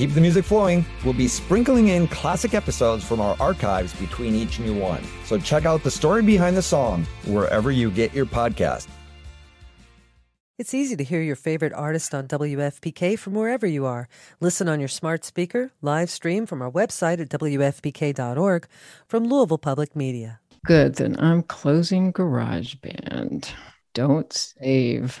To keep the music flowing, we'll be sprinkling in classic episodes from our archives between each new one. So check out the story behind the song wherever you get your podcast. It's easy to hear your favorite artist on WFPK from wherever you are. Listen on your smart speaker, live stream from our website at WFPK.org from Louisville Public Media. Good, then I'm closing GarageBand. Don't save.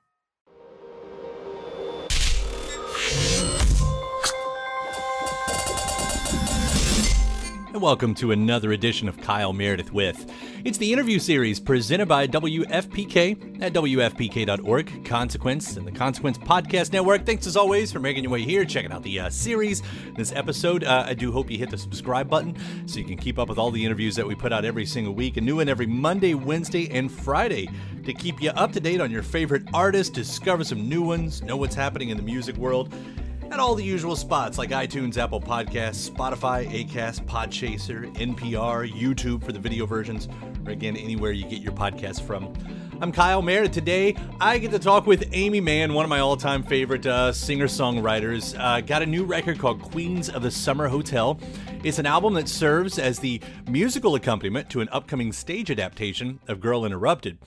And welcome to another edition of Kyle Meredith with. It's the interview series presented by WFPK at WFPK.org, Consequence, and the Consequence Podcast Network. Thanks as always for making your way here, checking out the uh, series, this episode. Uh, I do hope you hit the subscribe button so you can keep up with all the interviews that we put out every single week. A new one every Monday, Wednesday, and Friday to keep you up to date on your favorite artists, discover some new ones, know what's happening in the music world at all the usual spots like iTunes, Apple Podcasts, Spotify, Acast, Podchaser, NPR, YouTube for the video versions, or again, anywhere you get your podcasts from. I'm Kyle Meredith. Today, I get to talk with Aimee Mann, one of my all time favorite uh, singer songwriters. Uh, got a new record called Queens of the Summer Hotel. It's an album that serves as the musical accompaniment to an upcoming stage adaptation of Girl Interrupted.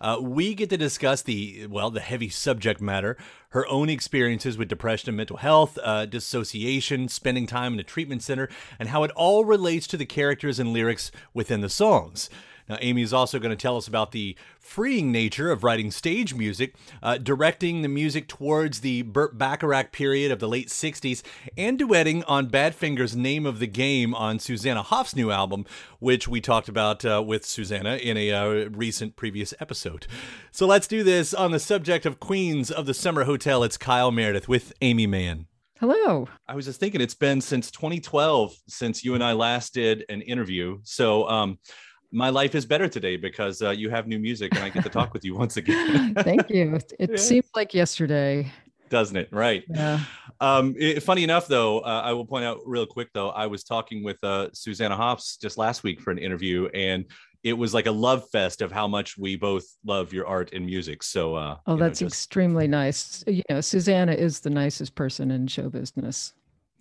Uh, we get to discuss the well, the heavy subject matter, her own experiences with depression and mental health, uh, dissociation, spending time in a treatment center, and how it all relates to the characters and lyrics within the songs. Now, Aimee is also going to tell us about the freeing nature of writing stage music, uh, directing the music towards the Burt Bacharach period of the late 60s, and duetting on Badfinger's Name of the Game on Susanna Hoffs' new album, which we talked about uh, with Susanna in a uh, recent previous episode. So let's do this on the subject of Queens of the Summer Hotel. It's Kyle Meredith with Aimee Mann. Hello. I was just thinking it's been since 2012 since you and I last did an interview. So, um, my life is better today because uh, you have new music and I get to talk with you once again. Thank you. It Yeah. seems like yesterday. Doesn't it? Right. Yeah. Um, it- funny enough, though, uh, I will point out real quick, though, I was talking with uh, Susanna Hoffs just last week for an interview, and it was like a love fest of how much we both love your art and music. So, uh, Oh, you know, that's just- extremely nice. You know, Susanna is the nicest person in show business.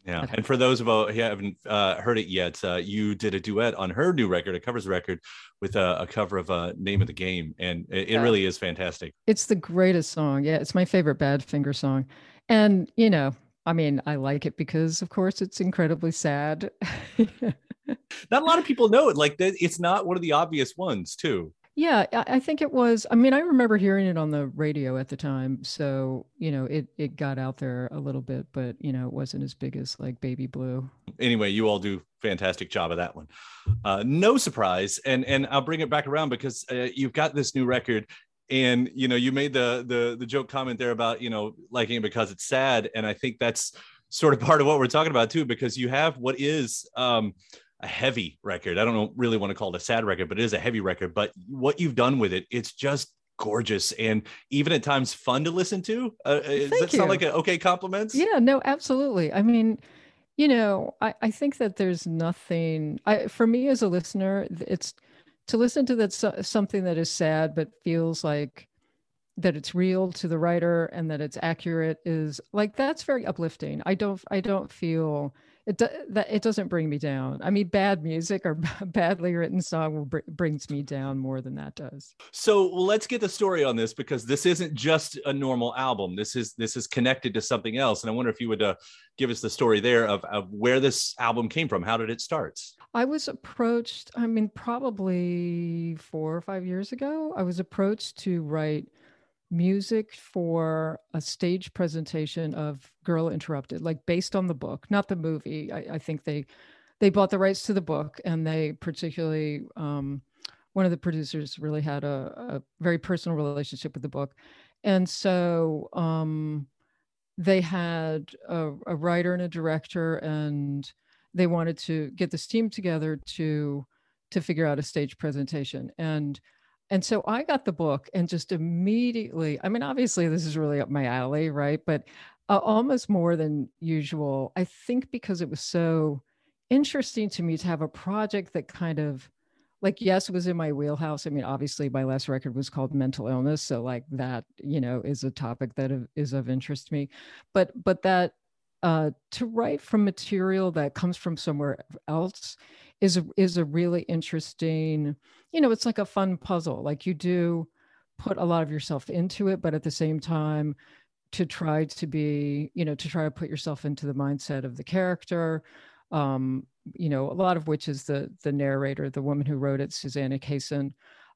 Yeah, and for those of you who haven't uh, heard it yet, uh, you did a duet on her new record, a covers record, with a, a cover of uh, "Name of the Game," and it, it really is fantastic. It's the greatest song. Yeah, it's my favorite Badfinger song. And, you know, I mean, I like it because, of course, it's incredibly sad. Not a lot of people know it. Like it's not one of the obvious ones, too. Yeah, I think it was. I mean, I remember hearing it on the radio at the time, so you know, it it got out there a little bit, but you know, it wasn't as big as like Baby Blue. Anyway, you all do fantastic job of that one. Uh, no surprise, and and I'll bring it back around because uh, you've got this new record. And you know, you made the the the joke comment there about you know liking it because it's sad, and I think that's sort of part of what we're talking about too, because you have what is um, a heavy record. I don't really want to call it a sad record, but it is a heavy record. But what you've done with it, it's just gorgeous and even at times fun to listen to. Uh, does Thank that sound like an okay compliments? Yeah, no, absolutely. I mean, you know, I, I think that there's nothing I for me as a listener, it's to listen to that so- something that is sad but feels like that it's real to the writer and that it's accurate is like that's very uplifting. I don't I don't feel it that it doesn't bring me down. I mean, bad music or badly written song br- brings me down more than that does. So let's get the story on this because this isn't just a normal album. This is this is connected to something else, and I wonder if you would uh, give us the story there of, of where this album came from. How did it start? I was approached. I mean, probably four or five years ago. I was approached to write music for a stage presentation of Girl Interrupted, like based on the book, not the movie. I, I think they they bought the rights to the book, and they particularly um, one of the producers really had a, a, very personal relationship with the book, and so um, they had a, a writer and a director, and they wanted to get this team together to to figure out a stage presentation and and so I got the book and just immediately, I mean, obviously, this is really up my alley, right? But uh, almost more than usual, I think because it was so interesting to me to have a project that kind of like yes was in my wheelhouse i mean obviously my last record was called mental illness so like that you know is a topic that is of interest to me but but that uh to write from material that comes from somewhere else is a, is a really interesting you know it's like a fun puzzle like you do put a lot of yourself into it but at the same time to try to be you know to try to put yourself into the mindset of the character um you know a lot of which is the the narrator the woman who wrote it susanna kaysen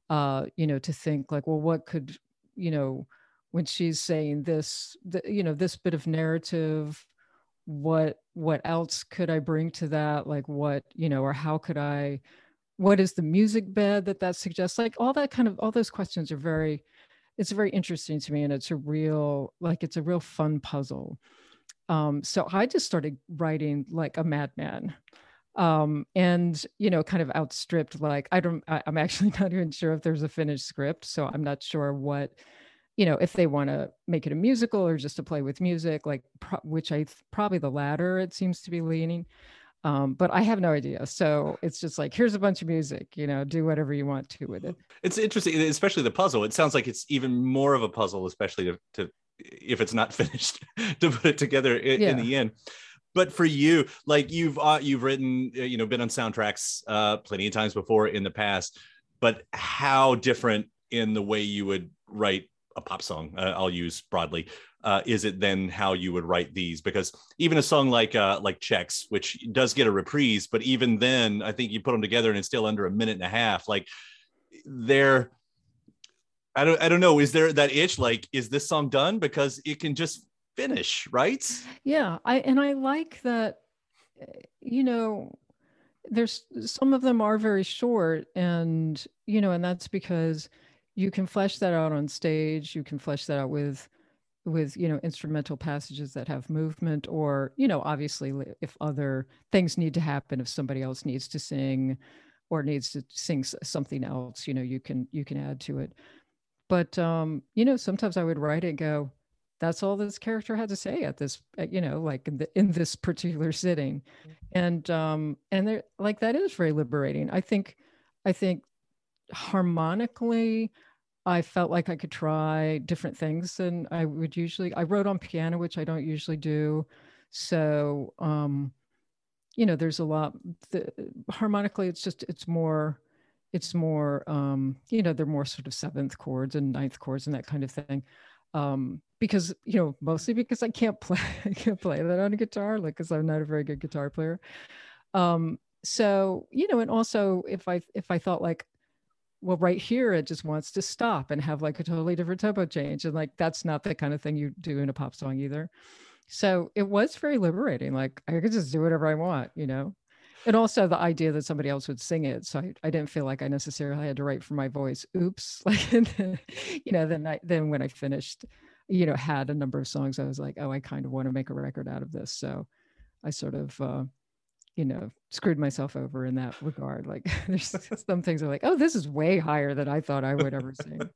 uh you know to think like well what could you know when she's saying this the, you know this bit of narrative what what else could i bring to that? Like what you know or how could i what is the music bed that that suggests? Like all that kind of all those questions are very it's very interesting to me and it's a real like it's a real fun puzzle. Um, so i just started writing like a madman. Um, and you know kind of outstripped like i don't I, i'm actually not even sure if there's a finished script so i'm not sure what you know if they want to make it a musical or just to play with music like pro- which i probably the latter it seems to be leaning. Um, but i have no idea. So it's just like here's a bunch of music you know do whatever you want to with it. It's interesting especially the puzzle. It sounds like it's even more of a puzzle especially to, to if it's not finished to put it together in, yeah. in the end. But for you like you've uh, you've written uh, you know been on soundtracks uh plenty of times before in the past but how different in the way you would write a pop song uh, i'll use broadly. Uh, is it then how you would write these? Because even a song like uh, like checks which does get a reprise but even then i think you put them together and it's still under a minute and a half. Like they're i don't i don't know. Is there that itch like is this song done? Because it can just finish right? Yeah i and i like that you know there's some of them are very short and you know and that's because you can flesh that out on stage you can flesh that out with with you know instrumental passages that have movement or you know obviously if other things need to happen if somebody else needs to sing or needs to sing something else you know you can you can add to it. But um you know sometimes i would write it go that's all this character had to say at this at, you know like in, the, in this particular sitting. Mm-hmm. and um and there like that is very liberating. I think i think harmonically I felt like I could try different things than I would usually. I wrote on piano, which I don't usually do. So, um, you know, there's a lot. The, harmonically, it's just it's more, it's more. Um, you know, they're more sort of seventh chords and ninth chords and that kind of thing. Um, because you know, mostly because I can't play, I can't play that on a guitar, like because I'm not a very good guitar player. Um, so you know, and also if I if I thought like well right here it just wants to stop and have like a totally different tempo change and like that's not the kind of thing you do in a pop song either. So it was very liberating like i could just do whatever i want you know? And also the idea that somebody else would sing it so i, I didn't feel like i necessarily had to write for my voice oops like then, you know then i then when i finished you know had a number of songs i was like oh i kind of want to make a record out of this so i sort of uh, you know, screwed myself over in that regard. Like there's some things are like, oh, this is way higher than I thought I would ever sing.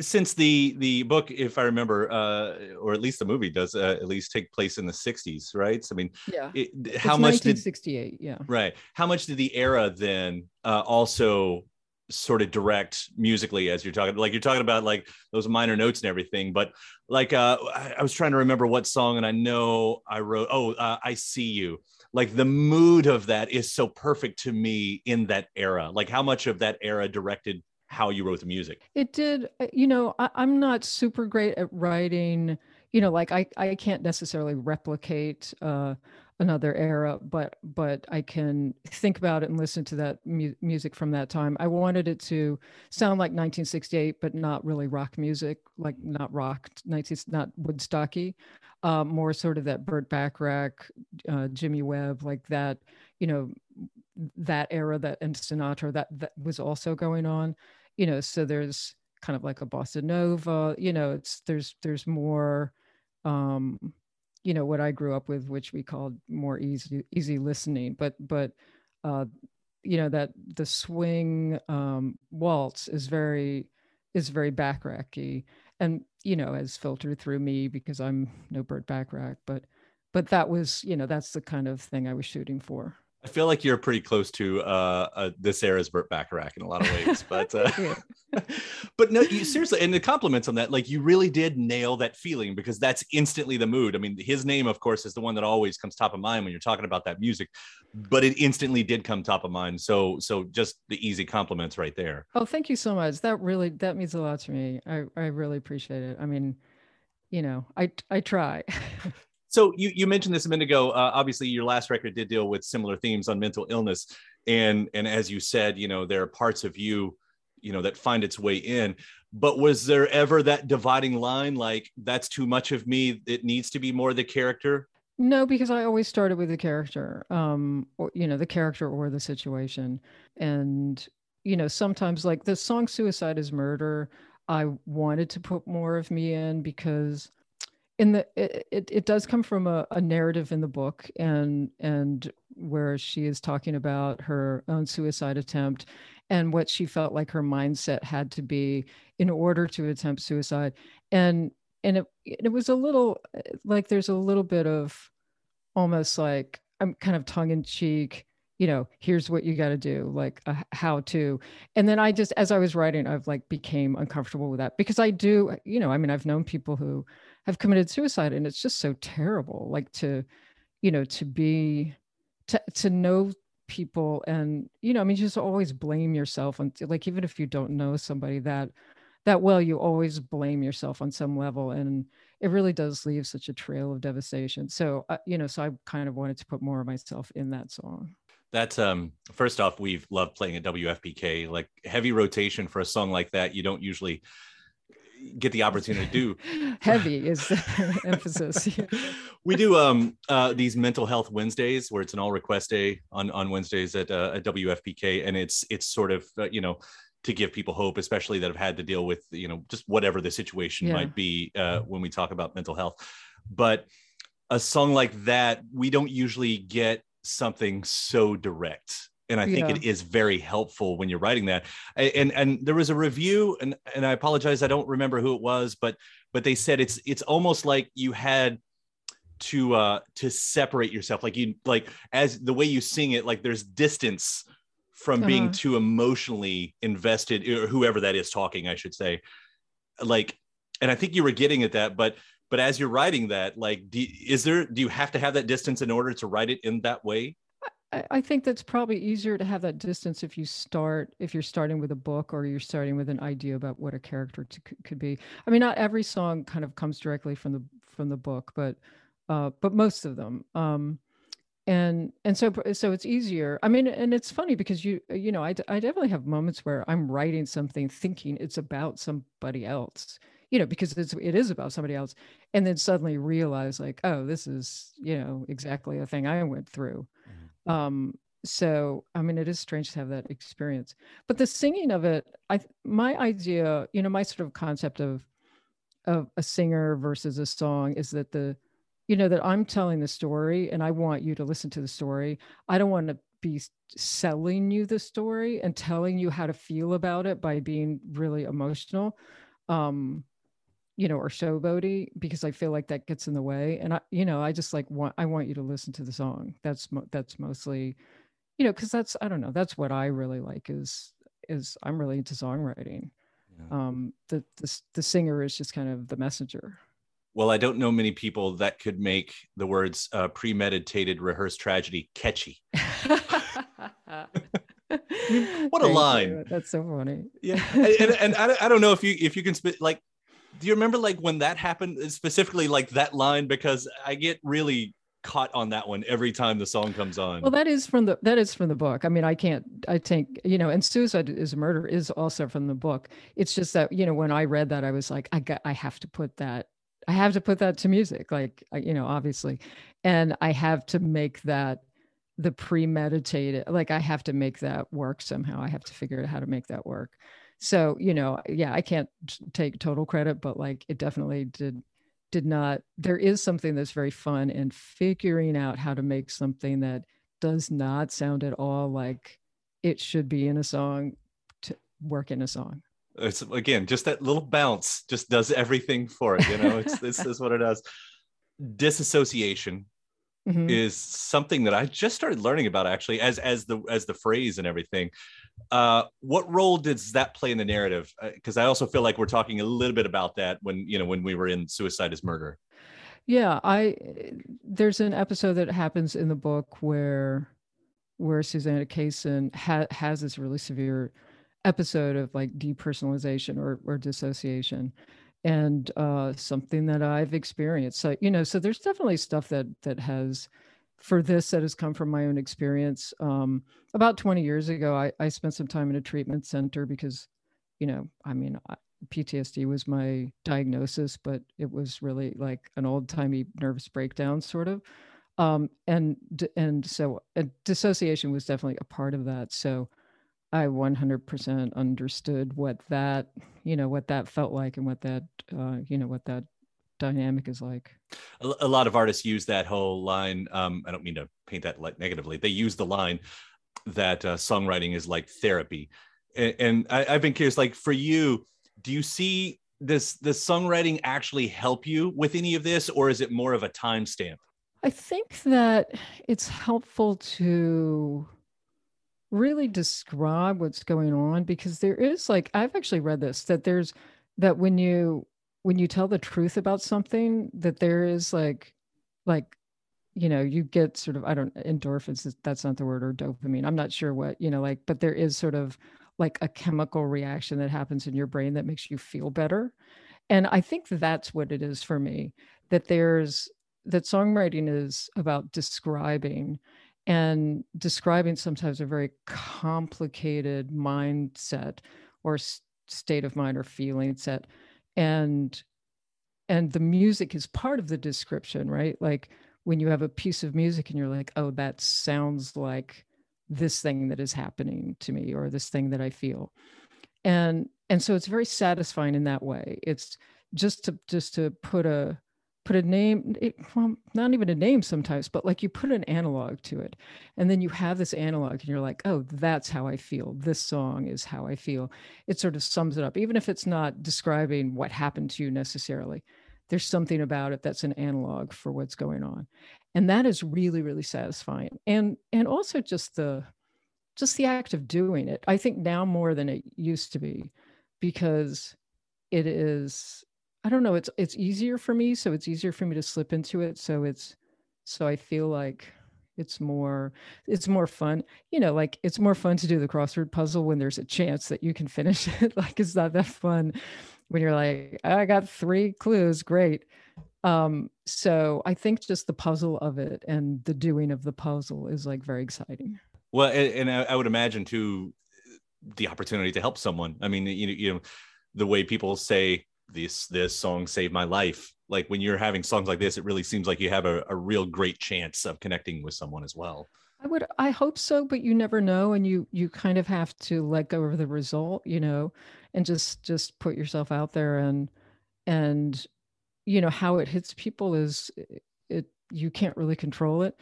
Since the the book, if I remember, uh, or at least the movie does uh, at least take place in the '60s, right? So, I mean, yeah. It, how it's much 1968, did yeah, right? How much did the era then uh, also sort of direct musically as you're talking like you're talking about like those minor notes and everything but like uh i, I was trying to remember what song and i know i wrote oh uh, i see you like the mood of that is so perfect to me in that era. Like how much of that era directed how you wrote the music? It did uh, you know I, i'm not super great at writing you know like i i can't necessarily replicate uh another era but but i can think about it and listen to that mu- music from that time. I wanted it to sound like 1968 but not really rock music like not rock 19 not woodstocky uh, more sort of that burt bacharach uh, jimmy webb like that you know that era that and sinatra that that was also going on you know so there's kind of like a bossa nova you know it's there's there's more um you know what I grew up with, which we called more easy easy listening. But but uh, you know that the swing um, waltz is very is very backracky, and you know has filtered through me because I'm no Burt Bacharach, but but that was you know that's the kind of thing I was shooting for. I feel like you're pretty close to uh, uh, this era's Burt Bacharach in a lot of ways, but uh, but no, you seriously, and the compliments on that, like you really did nail that feeling because that's instantly the mood. I mean, his name, of course, is the one that always comes top of mind when you're talking about that music, but it instantly did come top of mind. So, so just the easy compliments right there. Oh, thank you so much. That really that means a lot to me. I I really appreciate it. I mean, you know, I I try. So you you mentioned this a minute ago. Uh, obviously, your last record did deal with similar themes on mental illness, and and as you said, you know there are parts of you, you know, that find its way in. But was there ever that dividing line, like that's too much of me? It needs to be more the character. No, because I always started with the character, um, or you know, the character or the situation, and you know, sometimes like the song "Suicide Is Murder," I wanted to put more of me in because in the it, it, does come from a, a, narrative in the book and and where she is talking about her own suicide attempt and what she felt like her mindset had to be in order to attempt suicide. And and it it was a little like there's a little bit of almost like i'm kind of tongue in cheek you know here's what you got to do like a how to. And then i just as i was writing i've like became uncomfortable with that because i do you know i mean i've known people who have committed suicide and it's just so terrible like to you know to be to to know people and you know i mean just always blame yourself and like even if you don't know somebody that that well you always blame yourself on some level and it really does leave such a trail of devastation. So uh, you know so i kind of wanted to put more of myself in that song. That's um first off we've loved playing at wfpk like heavy rotation for a song like that you don't usually get the opportunity to do. Heavy is emphasis. we do um uh these mental health Wednesdays where it's an all request day on on Wednesdays at uh, at WFPK, and it's it's sort of uh, you know to give people hope, especially that have had to deal with you know just whatever the situation yeah. might be uh, when we talk about mental health. But a song like that, we don't usually get something so direct and I think yeah. it is very helpful when you're writing that. And and there was a review, and and I apologize, I don't remember who it was, but but they said it's it's almost like you had to uh to separate yourself, like you like as the way you sing it, like there's distance from uh-huh. being too emotionally invested, or whoever that is talking, I should say. Like, and I think you were getting at that, but but as you're writing that, like, do, is there do you have to have that distance in order to write it in that way? I think that's probably easier to have that distance if you start if you're starting with a book or you're starting with an idea about what a character could be. I mean, not every song kind of comes directly from the from the book, but uh, but most of them. Um, and and so so it's easier. I mean, and it's funny because you you know I I definitely have moments where I'm writing something thinking it's about somebody else you know because it's it is about somebody else and then suddenly realize like oh this is you know exactly a thing i went through um, so I mean, it is strange to have that experience. But the singing of it, I my idea, you know, my sort of concept of of a singer versus a song is that the you know that i'm telling the story and i want you to listen to the story i don't want to be selling you the story and telling you how to feel about it by being really emotional um you know, or showboaty because I feel like that gets in the way. And I, you know, I just like want I want you to listen to the song. That's mo- that's mostly, you know, because that's I don't know. That's what I really like is is I'm really into songwriting. Um, the, the the singer is just kind of the messenger. Well, I don't know many people that could make the words uh, premeditated, rehearsed tragedy catchy. what a Thank line! you. That's so funny. Yeah, and, and, and I, don't- I don't know if you if you can spit like. Do you remember like when that happened uh, specifically like that line because I get really caught on that one every time the song comes on. Well, that is from the that is from the book. I mean, I can't. I think you know, and suicide is a murder is also from the book. It's just that you know, when I read that, I was like, I got, I have to put that. I have to put that to music, like you know, obviously, and I have to make that the premeditated. Like I have to make that work somehow. I have to figure out how to make that work. So you know, yeah, I can't take total credit, but like it definitely did did not there is something that's very fun in figuring out how to make something that does not sound at all like it should be in a song to work in a song it's again just that little bounce just does everything for it. You know, it's this is what it does. Disassociation Mhm. is something that I just started learning about actually as as the as the phrase and everything. Uh, what role does that play in the narrative? Because I also feel like we're talking a little bit about that when you know when we were in Suicide is Murder. yeah i there's an episode that happens in the book where where susanna Kaysen ha- has this really severe episode of like depersonalization or, or dissociation and uh, something that i've experienced so you know so there's definitely stuff that that has for this that has come from my own experience um, about 20 years ago I, I spent some time in a treatment center because you know i mean ptsd was my diagnosis but it was really like an old-timey nervous breakdown sort of. Um, and and so and dissociation was definitely a part of that. So i 100% understood what that you know what that felt like and what that uh, you know what that dynamic is like a, a lot of artists use that whole line. Um, I don't mean to paint that negatively. They use the line that uh, songwriting is like therapy, and, and I, I've been curious. Like for you, do you see this the songwriting actually help you with any of this, or is it more of a timestamp? I think that it's helpful to really describe what's going on because there is like I've actually read this that there's that when you when you tell the truth about something that there is like like you know you get sort of I don't endorphins that's not the word or dopamine I'm not sure what you know like but there is sort of like a chemical reaction that happens in your brain that makes you feel better. And I think that's what it is for me that there's that songwriting is about describing and describing sometimes a very complicated mindset or state of mind or feeling set and and the music is part of the description right? Like when you have a piece of music and you're like oh that sounds like this thing that is happening to me or this thing that i feel. And and so it's very satisfying in that way. It's just to just to put a put a name it, well, not even a name sometimes but like you put an analog to it and then you have this analog and you're like oh that's how i feel. This song is how i feel. It sort of sums it up even if it's not describing what happened to you necessarily. There's something about it that's an analog for what's going on and that is really really satisfying and and also just the just the act of doing it i think now more than it used to be because it is i don't know it's it's easier for me so it's easier for me to slip into it so it's so i feel like it's more it's more fun you know like it's more fun to do the crossword puzzle when there's a chance that you can finish it like it's not that fun when you're like i got three clues great um so i think just the puzzle of it and the doing of the puzzle is like very exciting Well, and, and I, would imagine too the opportunity to help someone. I mean, you you know, the way people say this this song saved my life. Like when you're having songs like this, it really seems like you have a, a real great chance of connecting with someone as well. I would I hope so, but you never know and you you kind of have to let go of the result, you know, and just just put yourself out there and and you know how it hits people is it you can't really control it.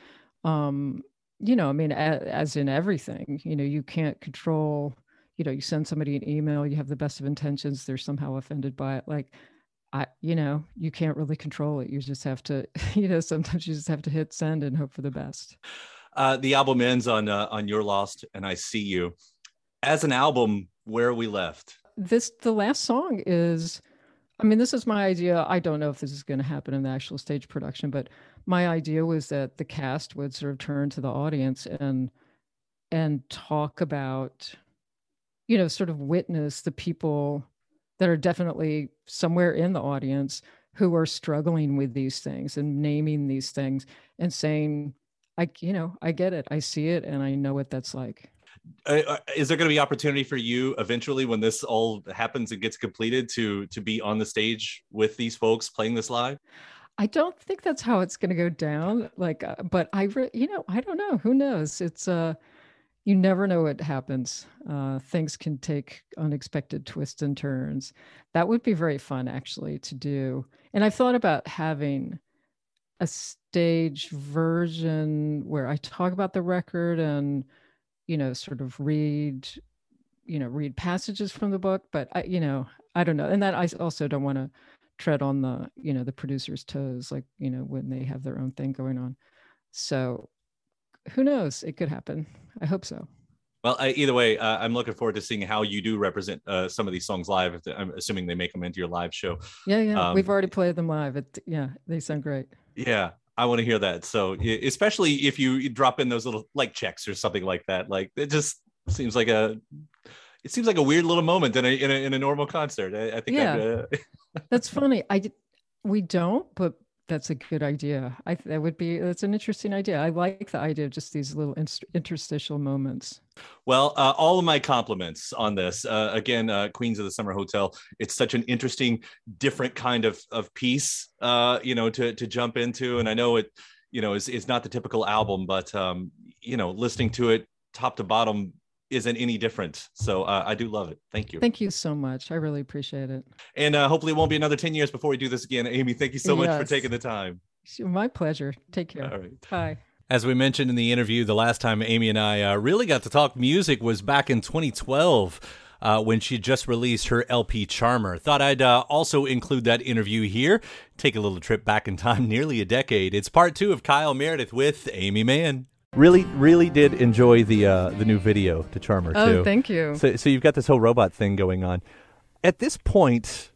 Um you know, I mean a, as in everything, you know, you can't control, you know, you send somebody an email, you have the best of intentions, they're somehow offended by it like I, you know, you can't really control it. You just have to, you know, sometimes you just have to hit send and hope for the best. Uh, the album ends on uh, on "You're Lost" and "I See You." as an album, where we left? This the last song is I mean, this is my idea. I don't know if this is going to happen in the actual stage production, but my idea was that the cast would sort of turn to the audience and and talk about, you know, sort of witness the people that are definitely somewhere in the audience who are struggling with these things and naming these things and saying, I, you know, I get it, I see it, and I know what that's like. Uh, uh, is there going to be opportunity for you eventually when this all happens and gets completed to to be on the stage with these folks playing this live? I don't think that's how it's going to go down. Like uh, but i re- you know i don't know. Who knows? It's uh you never know what happens uh things can take unexpected twists and turns that would be very fun actually to do and i've thought about having a stage version where i talk about the record and you know, sort of read, you know, read passages from the book. But I, you know, I don't know. And that I also don't want to tread on the, you know, the producer's toes, like, you know, when they have their own thing going on. So who knows? It could happen. I hope so. Well, I, either way, uh, I'm looking forward to seeing how you do represent uh, some of these songs live. I'm assuming they make them into your live show. Yeah, yeah, um, we've already played them live. It, yeah, they sound great. Yeah, I want to hear that. So especially if you drop in those little like checks or something like that, like it just seems like a it seems like a weird little moment in a in a, in a normal concert. I, I think yeah, uh... that's funny. I we don't, but that's a good idea. I that would be that's an interesting idea. I like the idea of just these little interstitial moments. Well, uh, all of my compliments on this. Uh, again, uh, Queens of the Summer Hotel. It's such an interesting, different kind of of piece, uh, you know, to to jump into. And I know it, you know, is is not the typical album, but um, you know, listening to it top to bottom isn't any different. So uh, I do love it. Thank you. Thank you so much. I really appreciate it. And uh, hopefully it won't be another 10 years before we do this again. Aimee, thank you so much for taking the time. My pleasure. Take care. All right. Bye. As we mentioned in the interview, the last time Aimee and I uh, really got to talk music was back in 2012. Uh, when she just released her LP Charmer. Thought I'd uh, also include that interview here. Take a little trip back in time, nearly a decade. It's part two of Kyle Meredith with Aimee Mann. Really, really did enjoy the uh, the new video to Charmer oh, too. Oh, thank you. So, so you've got this whole robot thing going on. At this point,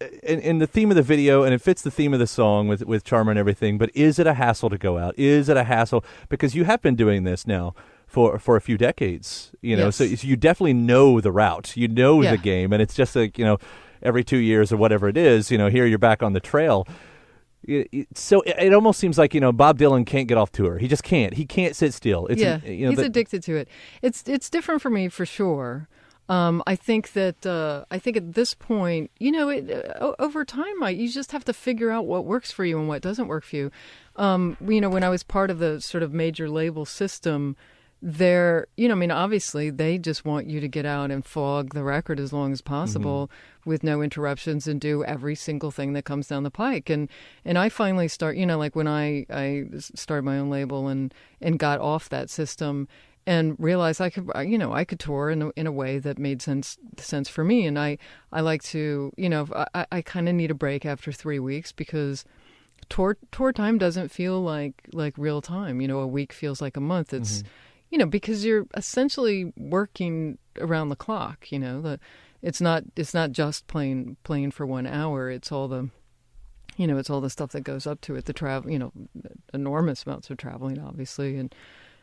in, in, the theme of the video, and it fits the theme of the song with with Charmer and everything. But is it a hassle to go out? Is it a hassle because you have been doing this now for for a few decades? You know, yes. so, so, you definitely know the route, you know yeah. the game, and it's just like you know, every two years or whatever it is. You know, here you're back on the trail so it, almost seems like you know Bob Dylan can't get off tour. He just can't. He can't sit still. It's yeah, an, you know, he's the, addicted to it. It's it's different for me for sure. Um, I think that uh, I think at this point, you know, it, uh, over time, I, you just have to figure out what works for you and what doesn't work for you. Um, you know, when I was part of the sort of major label system, they're you know i mean obviously they just want you to get out and fog the record as long as possible mm-hmm. with no interruptions and do every single thing that comes down the pike and and i finally start you know like when i i started my own label and and got off that system and realized I could, you know, I could tour in a, in a way that made sense sense for me. And I, I like to, you know, I, I kind of need a break after three weeks because tour tour time doesn't feel like like real time. You know, a week feels like a month. It's mm-hmm you know, because you're essentially working around the clock. You know, the it's not it's not just playing playing for one hour. It's all the you know, it's all the stuff that goes up to it. The travel, you know, enormous amounts of traveling, obviously, and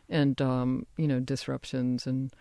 and um, you know, disruptions and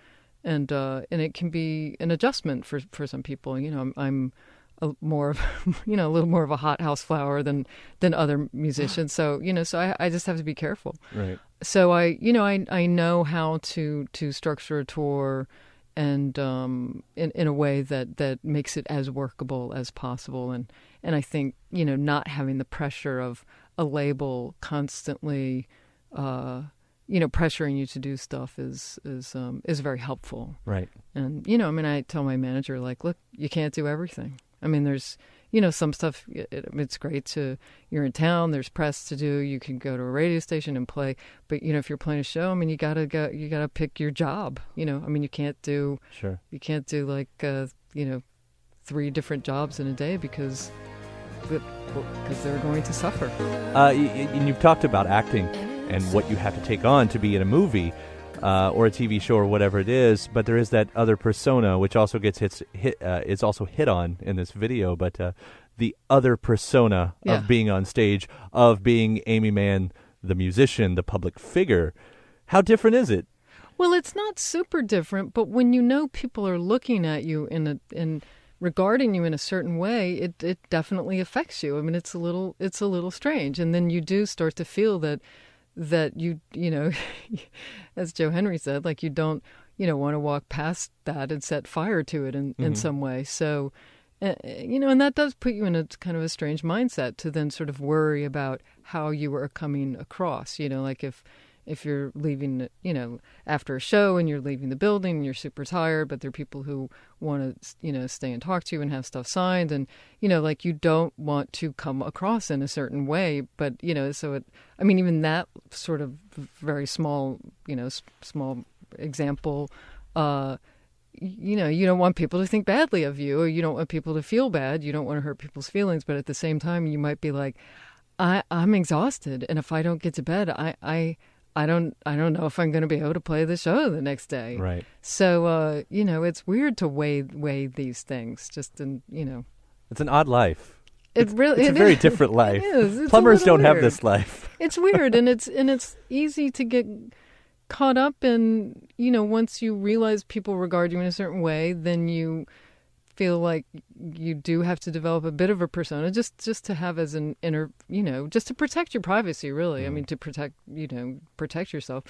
and uh, and it can be an adjustment for for some people. You know, I'm, I'm a, more of you know a little more of a hot house flower than than other musicians so you know so I, I just have to be careful right so i you know i i know how to to structure a tour and um in in a way that that makes it as workable as possible. And and i think you know not having the pressure of a label constantly uh you know pressuring you to do stuff is is um is very helpful. Right. And you know i mean i tell my manager like look you can't do everything. I mean, there's you know some stuff. It, it's great to you're in town. There's press to do. You can go to a radio station and play. But you know, if you're playing a show, I mean, you gotta go. You gotta pick your job. You know, I mean, you can't do. Sure. You can't do like uh, you know, three different jobs in a day because because they're going to suffer. Uh, and you've talked about acting and what you have to take on to be in a movie. Uh, or a TV show or whatever it is. But there is that other persona, which also gets hits, hit, uh, is also hit on in this video. But uh, the other persona Yeah. of being on stage, of being Aimee Mann, the musician, the public figure. How different is it? Well, it's not super different, but when you know people are looking at you in a in regarding you in a certain way, it it definitely affects you. I mean, it's a little it's a little strange, and then you do start to feel that that you you know, as Joe Henry said, like you don't you know want to walk past that and set fire to it in in some way. So. Uh, you know, and that does put you in a kind of a strange mindset to then sort of worry about how you are coming across. You know, like if if you're leaving, you know, after a show and you're leaving the building and you're super tired, but there are people who want to, you know, stay and talk to you and have stuff signed. And, you know, like you don't want to come across in a certain way. But, you know, so it, I mean, even that sort of very small, you know, s- small example, uh, you know, you don't want people to think badly of you, or you don't want people to feel bad. You don't want to hurt people's feelings, but at the same time, you might be like, I, I'm exhausted, and if I don't get to bed, I, I, I don't, I don't know if I'm going to be able to play the show the next day. Right. So, uh, you know, it's weird to weigh weigh these things. Just in, you know, It's an odd life. it really It's a very is- different life. It is. It's Plumbers don't have this life. it's weird and it's and it's easy to get caught up in you know once you realize people regard you in a certain way then you feel like you do have to develop a bit of a persona just just to have as an inner you know just to protect your privacy really. I mean to protect you know protect yourself.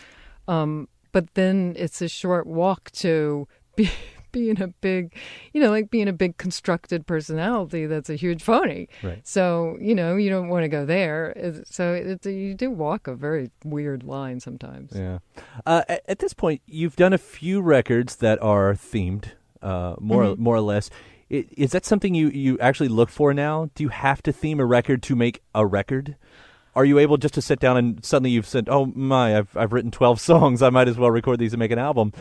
Um but then it's a short walk to be being a big you know like being a big constructed personality that's a huge phony. Right. so you know you don't want to go there. It- so it, you do walk a very weird line sometimes. Yeah. Uh, at, at this point, you've done a few records that are themed, uh, more Mm-hmm. more or less. Is that something you, you actually look for now? Do you have to theme a record to make a record? Are you able just to sit down and suddenly you've said, "Oh my, I've I've written twelve songs. I might as well record these and make an album."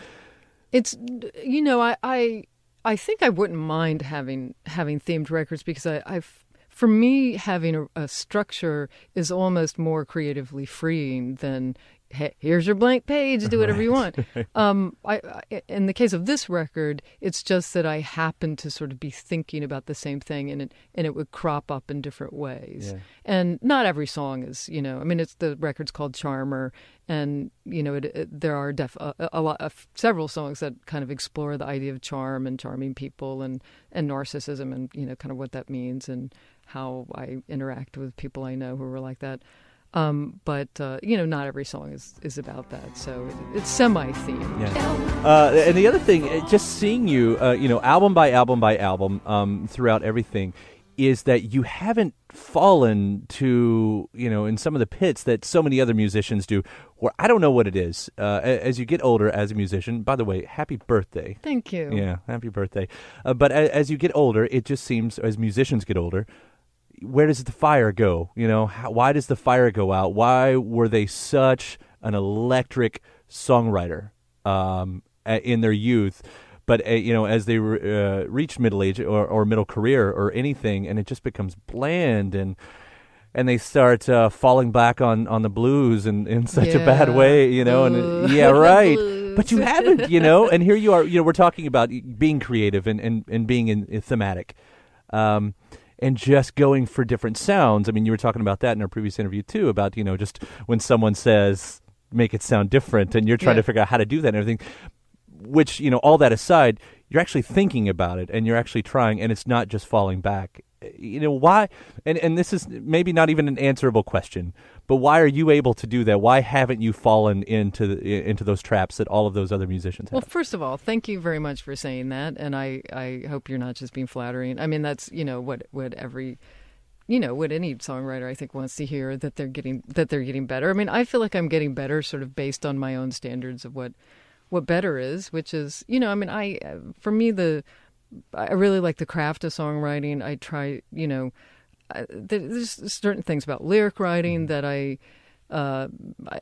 it's you know I, I I think I wouldn't mind having having themed records because I I've for me having a, a structure is almost more creatively freeing than "Hey, here's your blank page do whatever you want. Um I, I in the case of this record it's just that I happen to sort of be thinking about the same thing and it and it would crop up in different ways. Yeah. and not every song is you know i mean it's the record's called charmer and you know it, it, there are def, a, a lot of several songs that kind of explore the idea of charm and charming people and and narcissism and you know kind of what that means and how i interact with people i know who are like that um, but uh, you know not every song is is about that so it, it's semi-themed Yeah. Uh, and the other thing, uh, just seeing you, uh, you know, album by album by album, um, throughout everything, is that you haven't fallen to, you know, in some of the pits that so many other musicians do. Where I don't know what it is. Uh, as you get older as a musician, by the way, happy birthday. thank you Yeah, happy birthday. Uh, but a- as you get older, it just seems as musicians get older, where does the fire go? You know, how, why does the fire go out? Why were they such an electric songwriter um, in their youth? But uh, you know, as they re- uh, reach middle age or, or middle career or anything, and it just becomes bland and and they start uh, falling back on, on the blues in, in such a bad way, you know, and Ooh. it, yeah, right. But you haven't, you know, and here you are, you know, we're talking about being creative and, and, and being in, in thematic. Um, and just going for different sounds. I mean, you were talking about that in our previous interview too, about, you know, just when someone says, make it sound different, and you're trying Yeah. to figure out how to do that and everything, which, you know, all that aside, you're actually thinking about it and you're actually trying, and it's not just falling back. You know, why? And, and this is maybe not even an answerable question, but why are you able to do that? Why haven't you fallen into the, into those traps that all of those other musicians have? Well, first of all, thank you very much for saying that, and I, I hope you're not just being flattering. I mean, that's you know what what every you know what any songwriter I think wants to hear that they're getting that they're getting better. I mean, I feel like I'm getting better, sort of based on my own standards of what what better is, which is you know, I mean, I uh, for me the I really like the craft of songwriting. I try, you know, I, there's certain things about lyric writing that I, uh,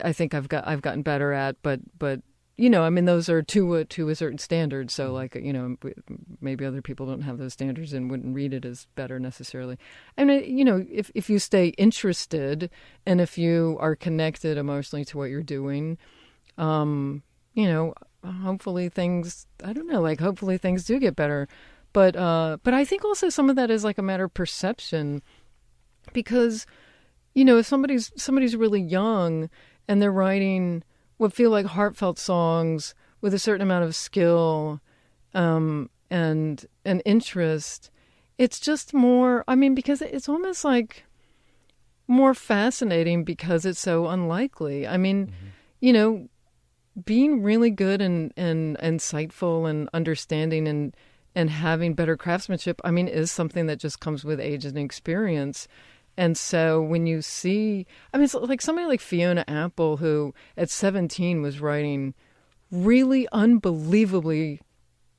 I think I've got I've gotten better at, but but you know, I mean, those are to a to a certain standard. So like you know, maybe other people don't have those standards and wouldn't read it as better necessarily. I mean, you know, if if you stay interested and if you are connected emotionally to what you're doing, um, you know, hopefully things I don't know, like hopefully things do get better. But uh but I think also some of that is like a matter of perception because you know, if somebody's somebody's really young and they're writing what feel like heartfelt songs with a certain amount of skill um and and interest, it's just more I mean because it's almost like more fascinating because it's so unlikely. I mean, mm-hmm. you know, being really good and, and insightful and understanding and and having better craftsmanship, I mean, is something that just comes with age and experience. And so when you see, I mean, it's like somebody like Fiona Apple, who at 17 was writing really unbelievably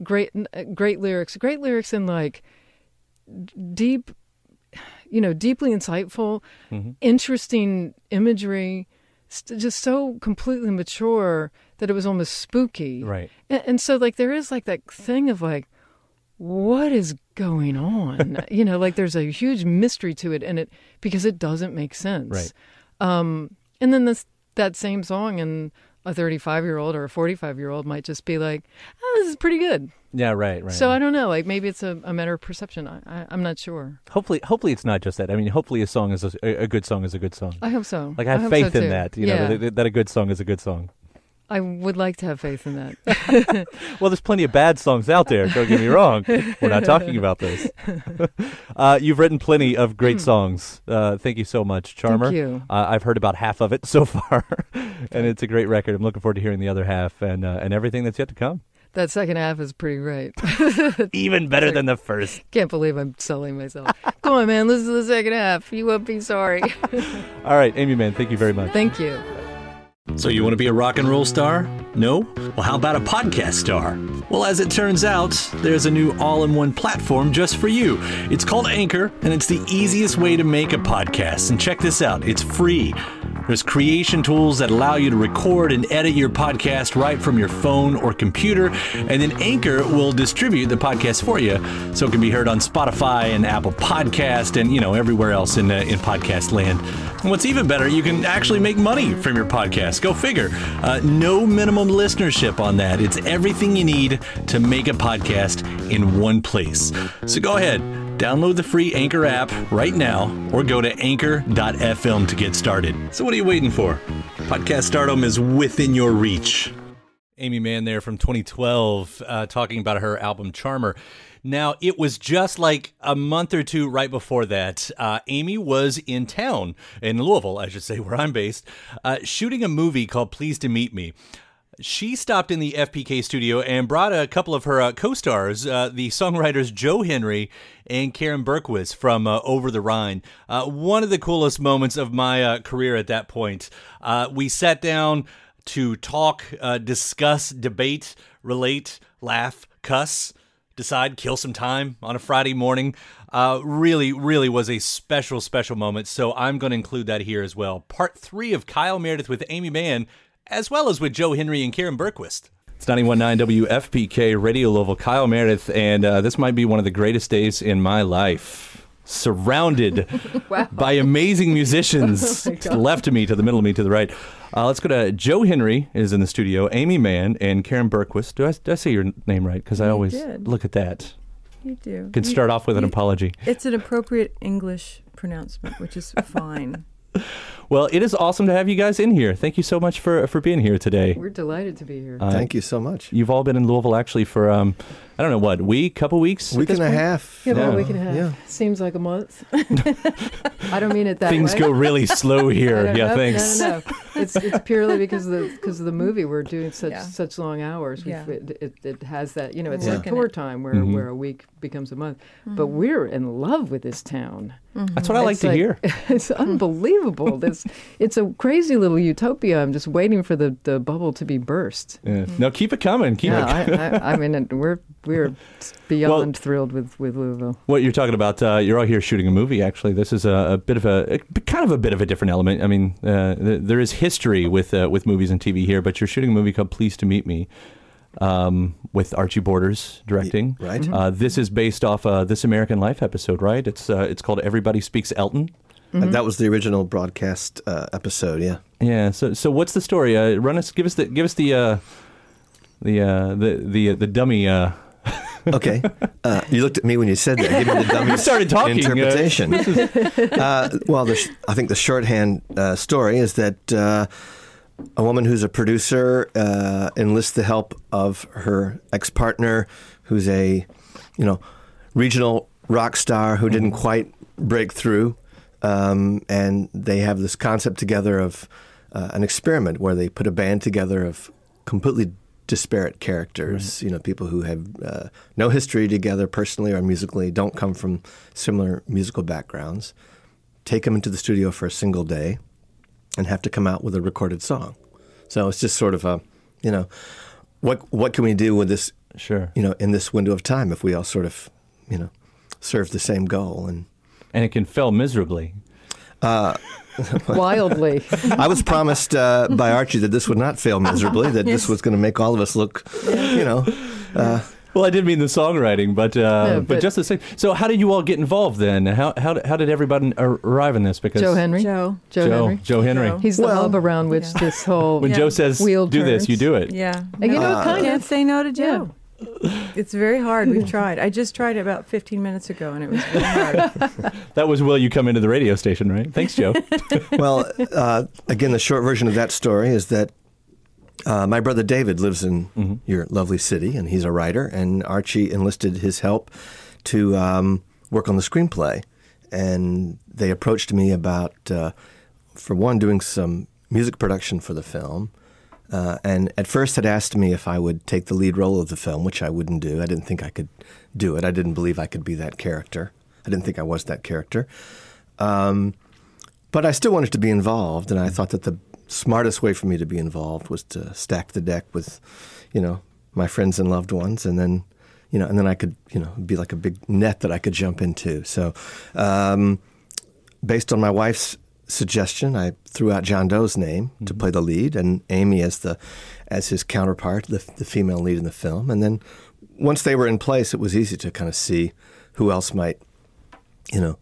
great, great lyrics, great lyrics in like deep, you know, deeply insightful, mm-hmm. interesting imagery, just so completely mature that it was almost spooky. Right. And, and so like there is like that thing of like, what is going on? you know, like there's a huge mystery to it, and it because it doesn't make sense. Right. Um, and then this that same song and a 35 year old or a 45 year old might just be like, oh, this is pretty good. Yeah, right, right. So I don't know. Like maybe it's a, a matter of perception. I, am not sure. Hopefully, hopefully it's not just that. I mean, hopefully a song is a, a good song is a good song. I hope so. Like I have I faith so in that. You yeah. know that, that a good song is a good song. I would like to have faith in that. well, there's plenty of bad songs out there. Don't get me wrong. We're not talking about this. uh, you've written plenty of great hmm. songs. Uh, thank you so much, Charmer. Thank you. Uh, I've heard about half of it so far, and it's a great record. I'm looking forward to hearing the other half and uh, and everything that's yet to come. That second half is pretty great. Even better than the first. Can't believe I'm selling myself. Come on, man. Listen to the second half. You won't be sorry. All right, Aimee Mann, thank you very much. Thank you. So, you want to be a rock and roll star? No? Well, how about a podcast star? Well, as it turns out, there's a new all in one platform just for you. It's called Anchor, and it's the easiest way to make a podcast. And check this out it's free. There's creation tools that allow you to record and edit your podcast right from your phone or computer, and then Anchor will distribute the podcast for you so it can be heard on Spotify and Apple Podcast and, you know, everywhere else in, uh, in podcast land. And what's even better, you can actually make money from your podcast. Go figure. Uh, no minimum listenership on that. It's everything you need to make a podcast in one place. So go ahead Download the free Anchor app right now or go to anchor.fm to get started. So, what are you waiting for? Podcast stardom is within your reach. Aimee Mann there from 2012 uh, talking about her album Charmer. Now, it was just like a month or two right before that. Uh, Aimee was in town, in Louisville, I should say, where I'm based, uh, shooting a movie called Pleased to Meet Me she stopped in the FPK studio and brought a couple of her uh, co-stars, uh, the songwriters Joe Henry and Karin Bergquist from uh, Over the Rhine. Uh, one of the coolest moments of my career at that point. We sat down to talk, discuss, debate, relate, laugh, cuss, decide, kill some time on a Friday morning. really, really was a special, special moment. So I'm going to include that here as well. Part three of Kyle Meredith with Aimee Mann as well as with Joe Henry and Karin Bergquist. It's 91.9 WFPK Radio Louisville. Kyle Meredith, and uh, this might be one of the greatest days in my life. Surrounded wow. by amazing musicians oh to the left of me, to the middle of me, to the right. Uh, let's go to Joe Henry is in the studio, Aimee Mann, and Karin Bergquist. Do I, did I say your name right? Because I always did. look at that. You do. Can start off with you, an apology. It's an appropriate English pronouncement, which is fine. Well, it is awesome to have you guys in here. Thank you so much for for being here today. We're delighted to be here. Uh, Thank you so much. You've all been in Louisville actually for um, I don't know what week, couple weeks, week and point? a half. Yeah, about a week and a half. Yeah. Seems like a month. I don't mean it that Things way. go really slow here. yeah, know. thanks. No, no, no. It's it's purely because of the because of the movie. We're doing such yeah. such long hours. Yeah. It, it, it, has that you know it's yeah. like tour time where mm-hmm. where a week becomes a month. Mm-hmm. But we're in love with this town. Mm-hmm. That's what I like it's to like, hear. It's unbelievable. this it's a crazy little utopia. I'm just waiting for the, the bubble to be burst. Yeah. No, keep it coming. Keep no, it. I, I, I mean, we're we're beyond well, thrilled with, with Louisville. What you're talking about, uh, you're all here shooting a movie. Actually, this is a, a bit of a, a, kind of a bit of a different element. I mean, uh, th- there is history with uh, with movies and TV here, but you're shooting a movie called Pleased to Meet Me. Um, with Archie Borders directing, right? Mm-hmm. Uh, this is based off a This American Life episode, right? It's uh, it's called Everybody Speaks Elton. Mm-hmm. that was the original broadcast uh, episode. Yeah. Yeah. So so what's the story? run us. Give us the give us the the uh, the the the dummy. Okay. Uh, you looked at me when you said that. Give me the dummy You started talking, uh, interpretation. Uh, well, the sh- I think the shorthand uh, story is that uh, a woman who's a producer uh, enlists the help of her ex-partner, who's a, you know, regional rock star who didn't quite break through, um, and they have this concept together of uh, an experiment where they put a band together of completely disparate characters. You know, people who have uh, no history together personally or musically, don't come from similar musical backgrounds. Take them into the studio for a single day, and have to come out with a recorded song. So it's just sort of a, you know, what what can we do with this? Sure. You know, in this window of time, if we all sort of, you know, serve the same goal and. and it can fail miserably. Wildly. I was promised uh, by Archie that this would not fail miserably. That this was going to make all of us look, you know, uh, Well, I did mean the songwriting, but uh, No, but, but- just the same. So, how did you all get involved then? How how did- how did everybody arrive in this? Because Joe Henry. Joe. Joe, Joe, Henry. Joe Henry. Joe. He's the Well- hub around which Yeah. this whole. When Yeah. Joe says Wheel do this, you do it. Yeah. And you know, No, kind can't say no to Joe. It's very hard. We've tried. I just tried it about 15 minutes ago, and it was very hard. That was will you come into the radio station, right? Thanks, Joe. well, uh, again, the short version of that story is that uh, my brother David lives in your lovely city, and he's a writer. And Archie enlisted his help to um, work on the screenplay. And they approached me about, uh, for one, doing some music production for the film. Uh, and at first had asked me if I would take the lead role of the film, which I wouldn't do. I didn't think I could do it. I didn't believe I could be that character. I didn't think I was that character. Um, but I still wanted to be involved, and I thought that the smartest way for me to be involved was to stack the deck with, you know, my friends and loved ones, and then, you know, and then I could, you know, be like a big net that I could jump into. So, um, based on my wife's suggestion, I threw out John Doe's name to play the lead, and Aimee as the as his counterpart, the, the female lead in the film. And then once they were in place, it was easy to kind of see who else might, you know,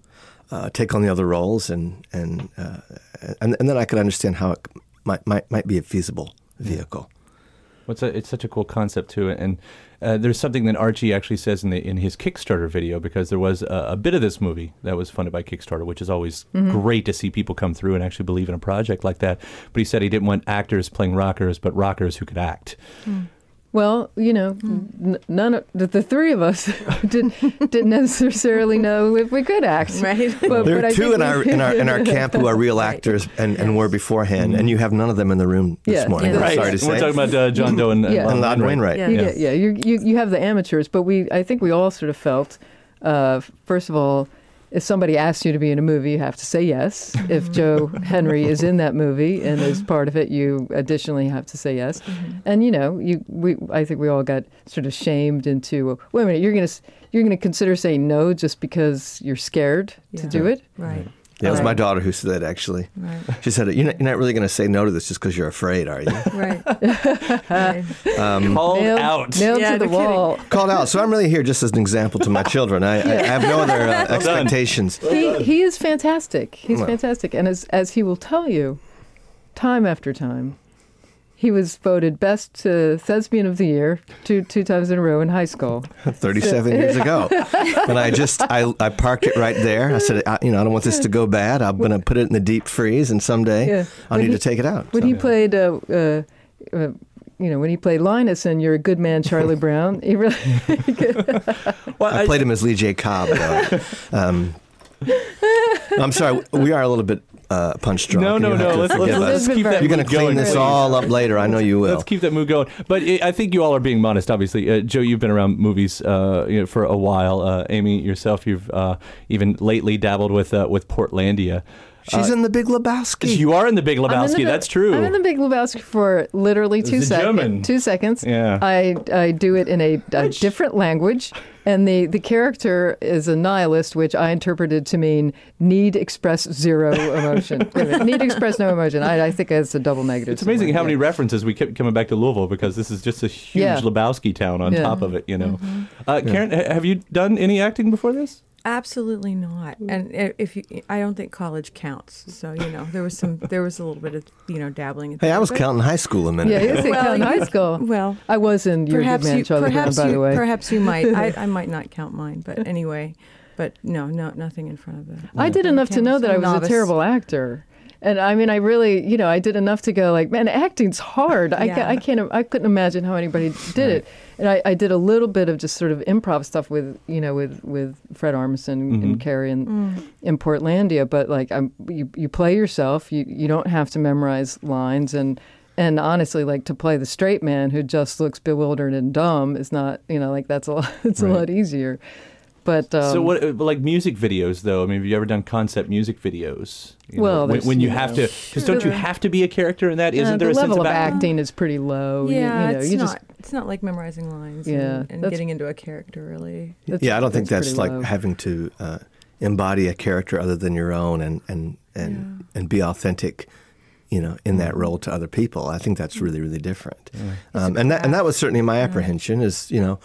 uh, take on the other roles, and and, uh, and and then I could understand how it might might, might be a feasible vehicle. What's a, it's such a cool concept too, and uh, there's something that Archie actually says in the in his Kickstarter video because there was a, a bit of this movie that was funded by Kickstarter, which is always great to see people come through and actually believe in a project like that. But he said he didn't want actors playing rockers, but rockers who could act. Well, you know, n- none of the, the three of us didn't didn't necessarily know if we could act. Right. But, There but are I two think in our we- in our in our camp who are real actors and, and were beforehand, and you have none of them in the room this Yeah. morning. Yeah. Right. sorry to say. We're talking about uh, John Doe and, Yeah. and Loudon Wainwright. Yeah. You Yeah. get, yeah, you you you have the amateurs, but we I think we all sort of felt, uh, first of all, if somebody asks you to be in a movie, you have to say yes. if Joe Henry is in that movie and is part of it, you additionally have to say yes. Mm-hmm. And you know, you we I think we all got sort of shamed into wait a minute, you're gonna you're gonna consider saying no just because you're scared to do it. Right. Yeah, it was my daughter who said that actually. Right. She said, "You're not, you're not really going to say no to this just because you're afraid, are you?" Right. right. Called Nailed, out. nailed Yeah, to the no kidding. wall. Called out. So I'm really here just as an example to my children. I, I, I have no other uh, expectations. he, he is fantastic. He's Well. fantastic, and as as he will tell you, time after time, he was voted best uh, thespian of the year two two times in a row in high school. 37 years ago. And I just, I, I parked it right there. I said, I, you know, I don't want this to go bad. I'm going to put it in the deep freeze, and someday Yeah. I'll When need he- to take it out. When So- he played, uh, uh, uh, you know, when he played Linus and "You're a Good Man, Charlie Brown," he really Well, I played him as Lee J. Cobb. um, I'm sorry, we are a little bit uh, punch drunk. no, no, you'll have no. to Let's, forgive let's, us. let's keep that You're going to clean going, this please. all up later. I know you will. Let's keep that mood going. But I I think you all are being modest, obviously. Uh, Joe, you've been around movies uh, you know, for a while. Uh, Aimee, yourself, you've uh, even lately dabbled with uh, with Portlandia. She's in the Big Lebowski. You are in the Big Lebowski. the- That's true. I'm in the Big Lebowski for literally two It's a German. seconds. Two seconds. Yeah. I I do it in a, a different language, and the the character is a nihilist, which I interpreted to mean need express zero emotion. Wait a minute, need express no emotion. I, I think it's a double negative. It's amazing somewhere, how many yeah. references we kept coming back to Louisville because this is just a huge Yeah. Lebowski town on Yeah. top of it. You know, uh, Karin, ha- have you done any acting before this? Absolutely not. And if you, I don't think college counts. So you know, there was some, there was a little bit of you know dabbling. in Hey, I was counting high school a minute Yeah, ago. you Well, count high school. Well, I was in your perhaps man you, show, perhaps by you, the way. perhaps you might. I, I might not count mine, but anyway, but no, no, nothing in front of the. I did enough to know that I was Novice. a terrible actor. And I mean, I really, you know, I did enough to go like, man, acting's hard. I, ca- Yeah. I can't, I couldn't imagine how anybody did it. And I, I did a little bit of just sort of improv stuff with, you know, with, with Fred Armisen and Carrie in, Mm. in Portlandia. But like, I'm, you, you play yourself. You, you don't have to memorize lines. And, and honestly, like to play the straight man who just looks bewildered and dumb is not, you know, like that's a lot, it's a lot easier. But um, so what, uh, like music videos though? I mean, have you ever done concept music videos? You know, Well, when, when you you have know, to, because don't you have to be a character in that? Isn't uh, there the a sense level of of acting is pretty low. Yeah, you, know, it's you not. just it's not like memorizing lines. Yeah, and, and getting into a character really. That's- yeah, I don't think that's that's like low. having to uh, embody a character other than your own and and and and be authentic, you know, in Mm-hmm. that role to other people. I think that's really really different. Um, and that and that was certainly my apprehension is you know,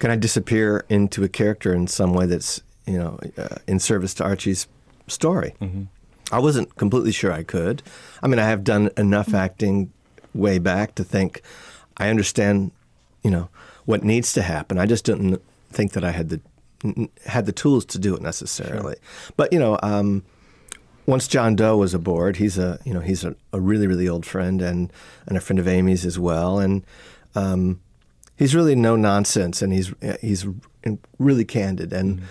can I disappear into a character in some way that's you know uh, in service to Archie's story? I wasn't completely sure I could. I mean, I have done enough acting way back to think I understand, you know, what needs to happen. I just didn't think that I had the n- had the tools to do it necessarily. But you know, um, once John Doe was aboard, he's a you know he's a, a really really old friend and and a friend of Aimee's as well, and um, he's really no nonsense, and he's he's really candid. And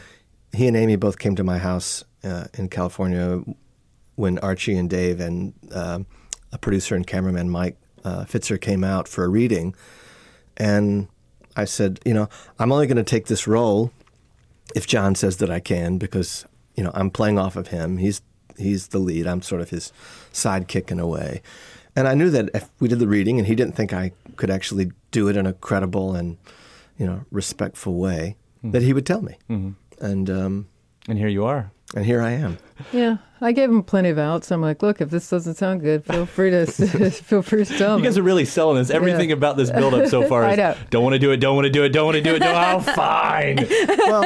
he and Aimee both came to my house uh, in California when Archie and Dave and um a producer and cameraman Mike uh, Fitzer came out for a reading, and I said, you know, I'm only going to take this role if John says that I can because you know I'm playing off of him. He's he's the lead. I'm sort of his sidekick in a way. And I knew that if we did the reading and he didn't think I could actually do it in a credible and you know respectful way, that he would tell me. And um, And here you are. And here I am. Yeah, I gave him plenty of outs. I'm like, look, if this doesn't sound good, feel free to feel free to tell You guys are really selling this. Everything Yeah. about this build-up so far I is know. don't want to do it, don't want to do it, don't want to do it. Don't, oh, fine. well,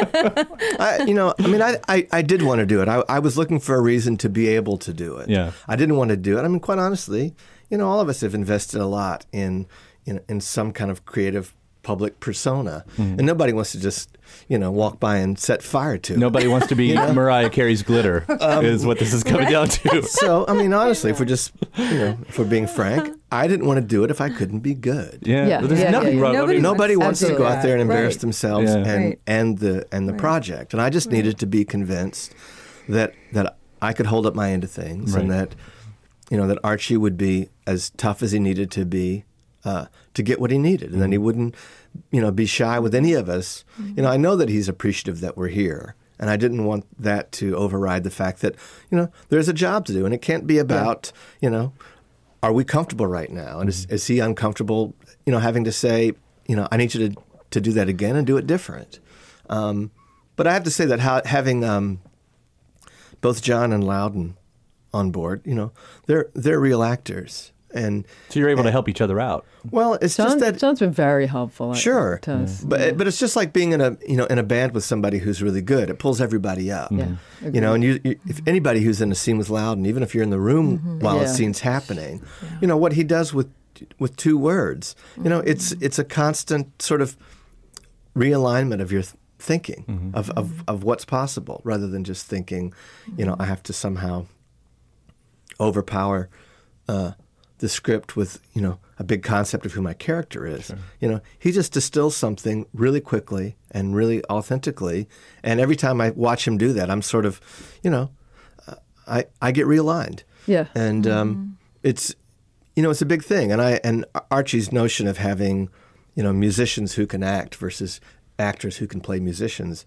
I, you know, I mean, I, I, I did want to do it. I, I was looking for a reason to be able to do it. Yeah. I didn't want to do it. I mean, quite honestly, you know, all of us have invested a lot in, in, in some kind of creative public persona. And nobody wants to just, you know, walk by and set fire to. Nobody wants to be Mariah Carey's glitter. Um, is what this is coming down to. So, I mean, honestly, if we're just, you know, if we're being frank, I didn't want to do it if I couldn't be good. Yeah, Yeah, there's yeah, nothing yeah, wrong. I Nobody Nobody wants to go out there and embarrass Right. themselves Yeah. and Right. and the and the project. And I just needed to be convinced that that I could hold up my end of things and that you know that Archie would be as tough as he needed to be uh, to get what he needed, and then he Mm-hmm. wouldn't you know be shy with any of us. You know, I know that he's appreciative that we're here. And I didn't want that to override the fact that, you know, there's a job to do and it can't be about, you know, are we comfortable right now? And is, is he uncomfortable, you know, having to say, you know, I need you to, to do that again and do it different? Um, but I have to say that how, having um, both John and Loudon on board, you know, they're they're real actors, and so you're able to help each other out. well, it's John, just that John's been very helpful. Sure, to us. but but it's just like being in a you know in a band with somebody who's really good. It pulls everybody up. Yeah, You know, and you, you if anybody who's in a scene with Loudon, even if you're in the room mm-hmm. while a scene's happening, you know what he does with with two words. You know, it's mm-hmm. it's a constant sort of realignment of your th- thinking mm-hmm. of, of of what's possible, rather than just thinking, you know, I have to somehow overpower uh, the script with you know a big concept of who my character is. You know, he just distills something really quickly and really authentically, and every time I watch him do that, I'm sort of, you know, uh, I I get realigned. Yeah. and um, it's you know it's a big thing, and I and Archie's notion of having you know musicians who can act versus actors who can play musicians,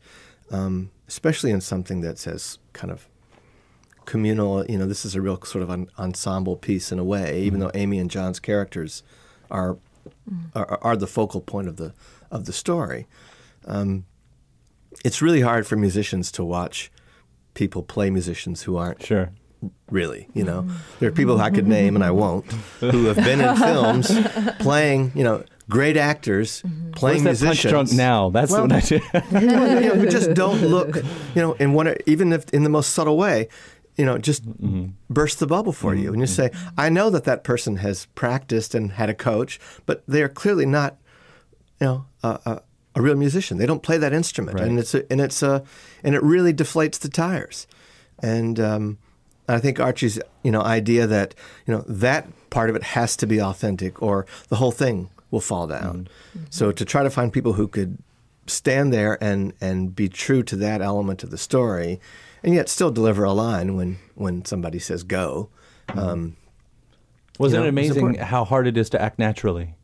um, especially in something that's as kind of communal. You know, this is a real sort of an ensemble piece in a way, even mm-hmm. though Aimee and John's characters are, mm-hmm. are are the focal point of the of the story. Um, it's really hard for musicians to watch people play musicians who aren't Sure. really. You know, mm-hmm. there are people I could name and I won't who have been in films playing, you know, great actors playing Where's that musicians. drunk now? That's Well, what I do. you know, who just don't look, you know, in one, even if in the most subtle way, you know, just mm-hmm. burst the bubble for you. Mm-hmm. And you say, I know that that person has practiced and had a coach, but they are clearly not, you know, a, a, a real musician. They don't play that instrument, and it's a, and it's a, and it really deflates the tires. And um, I think Archie's, you know, idea that you know that part of it has to be authentic, or the whole thing will fall down. Mm-hmm. So to try to find people who could stand there and and be true to that element of the story, and yet still deliver a line when when somebody says go. Um, Wasn't you know, it amazing how hard it is to act naturally?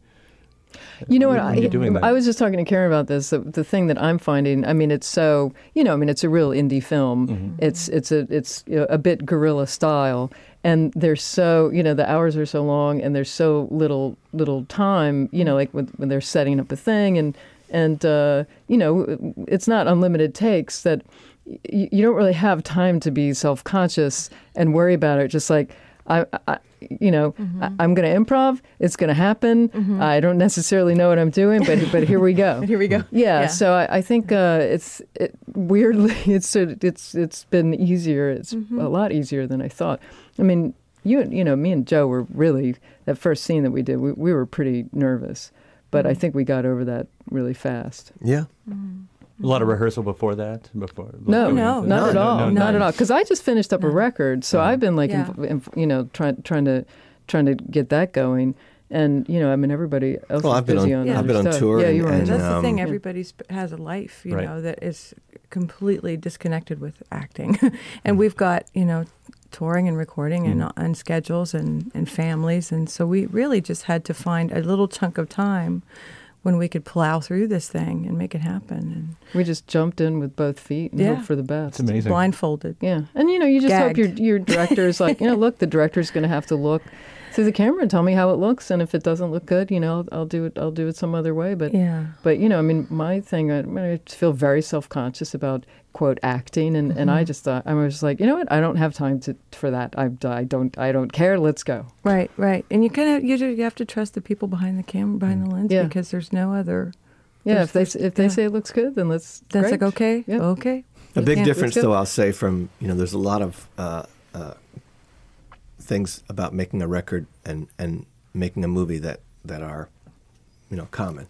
You know what? when you're doing that. I, I was just talking to Karin about this. The, the thing that I'm finding, I mean, it's so you know, I mean, it's a real indie film. Mm-hmm. It's it's a it's you know, a bit guerrilla style, and there's so you know the hours are so long, and there's so little little time. You know, like when, when they're setting up a thing, and and uh, you know, it's not unlimited takes that y- you don't really have time to be self conscious and worry about it. Just like I, I you know, I, I'm going to improv. It's going to happen. I don't necessarily know what I'm doing, but but here we go. Here we go. Yeah, Yeah. so I, I think uh, it's it, weirdly it's it's it's been easier. It's Mm-hmm. a lot easier than I thought. I mean, you you know, me and Joe were really that first scene that we did. We, we were pretty nervous, but Mm-hmm. I think we got over that really fast. yeah. A lot of mm-hmm. rehearsal before that. Before No, going no, into- not at all, no, not no. at all. Because I just finished up a record, so I've been like, Yeah. inv- inv- you know, trying trying to trying to get that going. And you know, I mean, everybody else Well, is I've been busy on- on. I've other been on stuff. tour Yeah, you were. on and, tour. That's the thing. um, Everybody sp- has a life, you Right. know, that is completely disconnected with acting, and mm-hmm. we've got you know touring and recording and mm-hmm. and schedules and and families, and so we really just had to find a little chunk of time when we could plow through this thing and make it happen, And We just jumped in with both feet and Yeah. hope for the best. It's amazing. blindfolded. Yeah, and you know, you just hope your Gagged. your director is like, you know, look, the director's going to have to look through the camera and tell me how it looks, and if it doesn't look good, you know, I'll, I'll do it. I'll do it some other way. But Yeah. but you know, I mean, my thing, I, I mean, I feel very self conscious about quote acting, and, and I just thought I was just like, you know what, I don't have time to for that. I, I don't I don't care. Let's go. Right, right, and you kind of you, ju- you have to trust the people behind the camera, behind the lens, Yeah. because there's no other. Yeah, if they there's- if they yeah. say it looks good, then let's. That's great. like okay, Yeah. okay. A big difference, though, I'll say from you know, there's a lot of uh, uh, things about making a record and and making a movie that that are you know common,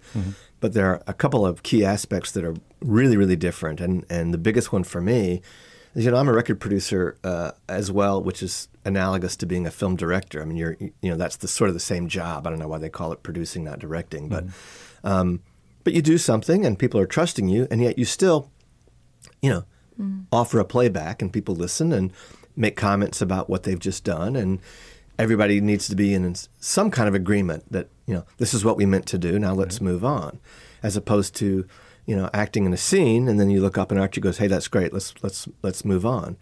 but there are a couple of key aspects that are really really different, and and the biggest one for me is you know I'm a record producer uh, as well, which is analogous to being a film director. I mean, you're you know that's the sort of the same job. I don't know why they call it producing, not directing, but um, but you do something, and people are trusting you, and yet you still you know, offer a playback and people listen and make comments about what they've just done and everybody needs to be in some kind of agreement that, you know, this is what we meant to do, now let's move on. As opposed to, you know, acting in a scene and then you look up and Archie goes, "Hey, that's great. Let's let's let's move on."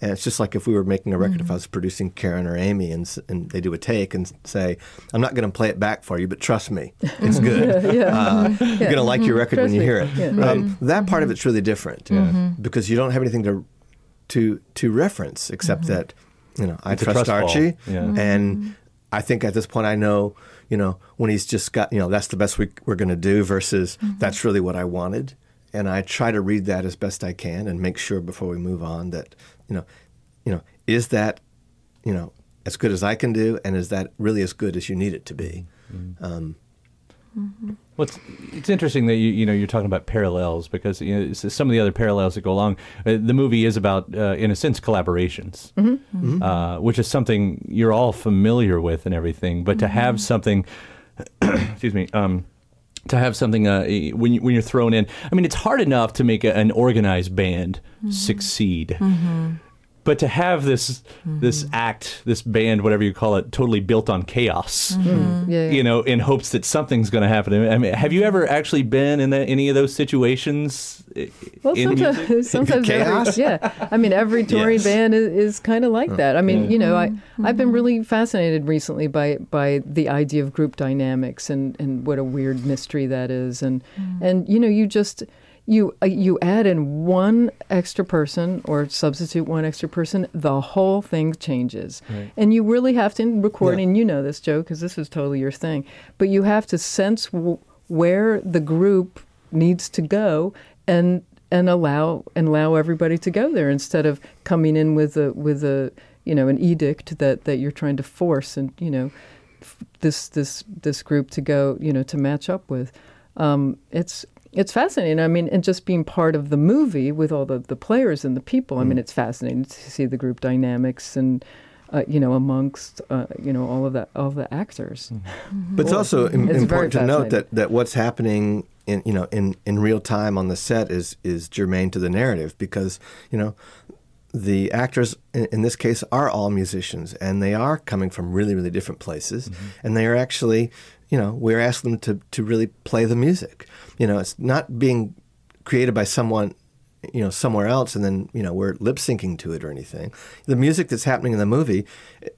And it's just like if we were making a record, if I was producing Karin or Aimee, and, and they do a take and say, "I'm not going to play it back for you, but trust me, it's good. Yeah. Uh, You're going to like your record Trust when you me. hear it." Yeah. Um, that part of it's really different because you don't have anything to to to reference except mm-hmm. that you know I trust trust. Archie, Yeah. and mm-hmm. I think at this point I know you know when he's just got you know that's the best we, we're going to do versus mm-hmm. that's really what I wanted, and I try to read that as best I can and make sure before we move on that you know you know is that you know as good as I can do, and is that really as good as you need it to be? Um, Well, it's, it's interesting that you you know you're talking about parallels because you know some of the other parallels that go along. Uh, the movie is about, uh, in a sense, collaborations, Uh, which is something you're all familiar with and everything. But to have something, excuse me. Um, to have something uh, when you, when you're thrown in, I mean, it's hard enough to make a, an organized band succeed, but to have this this mm-hmm. act, this band, whatever you call it, totally built on chaos, mm-hmm. Yeah, yeah. you know, in hopes that something's going to happen. I mean, have you ever actually been in the, any of those situations? Well, in music? sometimes, sometimes Chaos? every, yeah. I mean, every touring Yes. band is, is kind of like that. I mean, you know, I mm-hmm. I've been really fascinated recently by by the idea of group dynamics and and what a weird mystery that is, and and you know, you just you uh, you add in one extra person or substitute one extra person, the whole thing changes. Right. And you really have to in recording. Yeah. You know this, Joe, because this is totally your thing. But you have to sense w- where the group needs to go and and allow and allow everybody to go there instead of coming in with a with a you know an edict that that you're trying to force and you know f- this this this group to go you know to match up with. Um, it's it's fascinating. I mean, and just being part of the movie with all the, the players and the people. I mean, it's fascinating to see the group dynamics and uh, you know amongst uh, you know all of that all the actors. But it's also im- It's important to note that, that what's happening in you know in, in real time on the set is is germane to the narrative because you know the actors in, in this case are all musicians and they are coming from really really different places and they are actually you know we're asking them to to really play the music. You know it's not being created by someone you know somewhere else and then you know we're lip syncing to it or anything. The music that's happening in the movie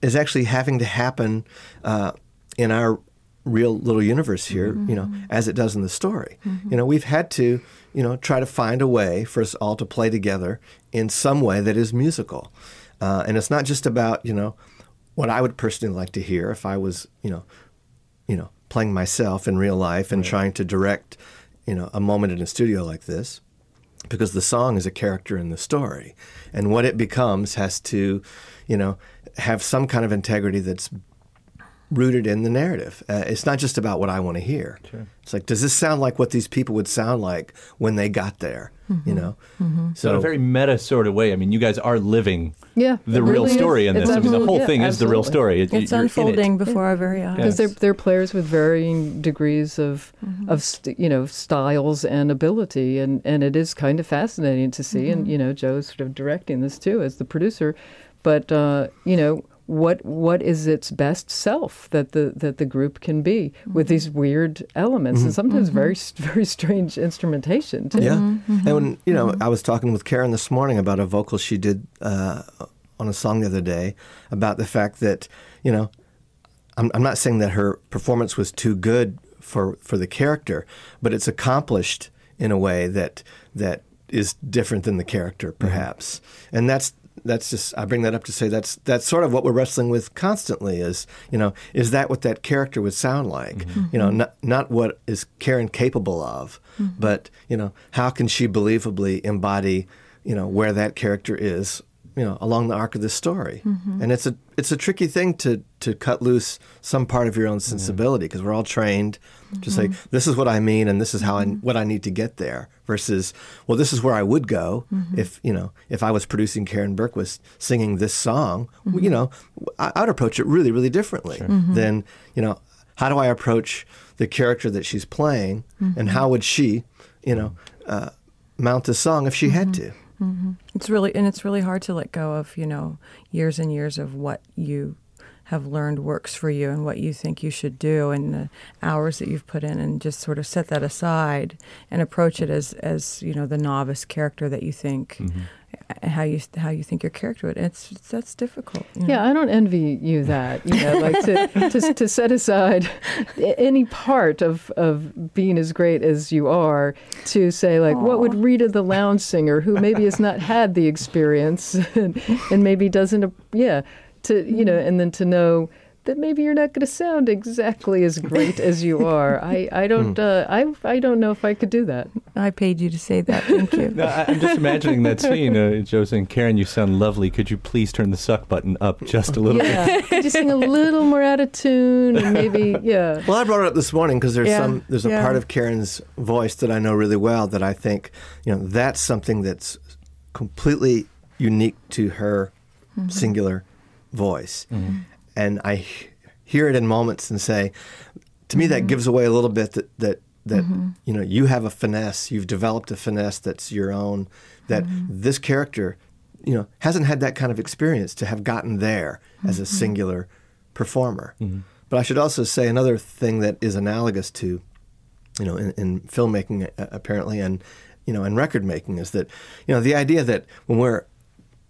is actually having to happen uh, in our real little universe here you know as it does in the story. You know we've had to you know try to find a way for us all to play together in some way that is musical. Uh, and it's not just about you know what i would personally like to hear if i was you know you know playing myself in real life and trying to direct you know a moment in a studio like this because the song is a character in the story. And what it becomes has to you know have some kind of integrity that's rooted in the narrative uh, it's not just about what i want to hear it's like does this sound like what these people would sound like when they got there you know So in a very meta sort of way. I mean, you guys are living Yeah, the real really is. story in this. I mean, the whole yeah, thing is the real story. It- It's you're it. unfolding before our very eyes. because they're they're players with varying degrees of of st- you know styles and ability, and and it is kind of fascinating to see. And you know, Joe's sort of directing this too as the producer, but uh, you know. What what is its best self that the that the group can be with these mm-hmm. weird elements and mm-hmm. sometimes mm-hmm. very very strange instrumentation too. Yeah, and when you know, I was talking with Karin this morning about a vocal she did uh, on a song the other day about the fact that you know, I'm, I'm not saying that her performance was too good for for the character, but it's accomplished in a way that that is different than the character, perhaps, and that's. That's just I bring that up to say that's that's sort of what we're wrestling with constantly is you know is that what that character would sound like? Mm-hmm. You know not not what is Karin capable of mm-hmm. but you know how can she believably embody you know where that character is you know along the arc of the story? Mm-hmm. And it's a it's a tricky thing to to cut loose some part of your own sensibility because we're all trained to say mm-hmm. this is what I mean and this is how I mm-hmm. what I need to get there versus well this is where I would go mm-hmm. if you know if I was producing Karin Bergquist singing this song. Well, you know I, I'd approach it really really differently than you know how do I approach the character that she's playing and how would she you know uh, mount a song if she had to? It's really and it's really hard to let go of you know years and years of what you have learned works for you and what you think you should do and the hours that you've put in and just sort of set that aside and approach it as as you know the novice character that you think mm-hmm. how you how you think your character would it's that's difficult you know. Yeah, I don't envy you that. You know, like to, to to set aside any part of of being as great as you are to say like, what would Rita the lounge singer, who maybe has not had the experience and, and maybe doesn't, yeah, to you know, and then to know that maybe you're not going to sound exactly as great as you are. I I don't uh, I I don't know if I could do that. I paid you to say that thank you No, I- I'm just imagining that scene. Uh, Joe saying, Karin, you sound lovely. Could you please turn the suck button up just a little bit? Yeah, could you sing a little more out of tune and maybe yeah. Well, I brought it up this morning because there's Yeah, some there's a yeah. part of Karin's voice that I know really well that I think you know that's something that's completely unique to her Mm-hmm. singular voice, and I hear it in moments and say, to me Mm-hmm. that gives away a little bit that that that you know you have a finesse, you've developed a finesse that's your own. That Mm-hmm. this character, you know, hasn't had that kind of experience to have gotten there as Mm-hmm. a singular performer. But I should also say another thing that is analogous to, you know, in, in filmmaking uh, apparently, and you know, in record making is that, you know, the idea that when we're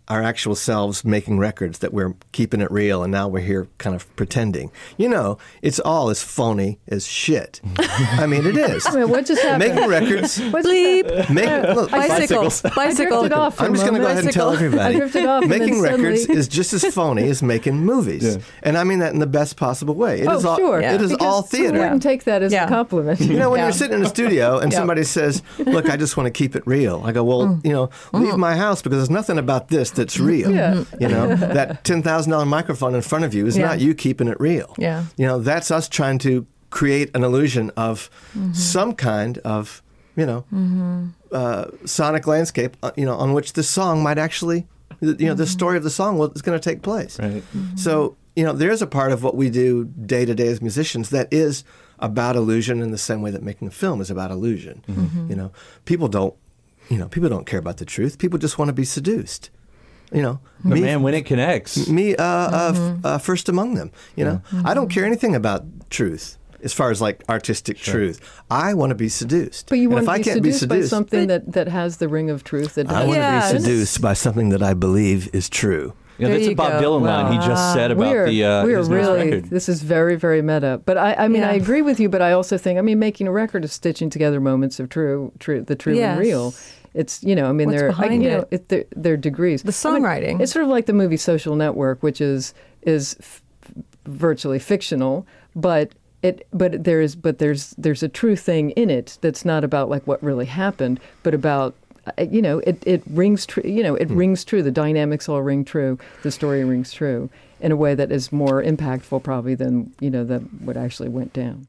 our actual selves making records that we're keeping it real and now we're here kind of pretending. You know, it's all as phony as shit. I mean, it is. Wait, what just happened? Making records. What just Bleep. happened? Make, uh, look, Bicycle. I Bicycle. drifted off I'm just going to go ahead and tell Bicycle. everybody. I drifted off and Making records suddenly- is just as phony as making movies, and I mean that in the best possible way. It oh, is all, sure. It is Because all who theater. wouldn't take that as Yeah. a compliment? You know, when Yeah. you're sitting in a studio and Yeah. somebody says, "Look, I just want to keep it real," I go, "Well, mm. you know, leave mm. my house because there's nothing about this that's real." Yeah. You know, that ten thousand dollar microphone in front of you is Yeah. not you keeping it real. Yeah. You know, that's us trying to create an illusion of mm-hmm. some kind of, you know, mm-hmm. uh, sonic landscape, uh, you know, on which the song might actually, you know, the mm-hmm. story of the song will, is going to take place. Right. So, you know, there's a part of what we do day to day as musicians that is about illusion in the same way that making a film is about illusion. You know, people don't, you know, people don't care about the truth. People just want to be seduced. You know, But man, when it connects, me uh, uh, f- uh, first among them. You know, I don't care anything about truth as far as like artistic truth. I want to be seduced. But you want if to I be can't be seduced by something that, that has the ring of truth. That I does- want Yes. to be seduced by something that I believe is true. you know, There that's a Bob go. Dylan line he just said about we're, the uh, we're his newest really record. this is very very meta but i i mean Yeah. i agree with you but i also think i mean making a record is stitching together moments of true true the true Yes. and real it's you know i mean What's they're I, behind you know it? it, they're, they're degrees The I mean, songwriting. it's sort of like the movie social network which is is f- virtually fictional but it, but there is, but there's there's a true thing in it that's not about like what really happened, but about uh, you know it, it rings true. You know it rings true. The dynamics all ring true. The story rings true in a way that is more impactful probably than you know the what actually went down.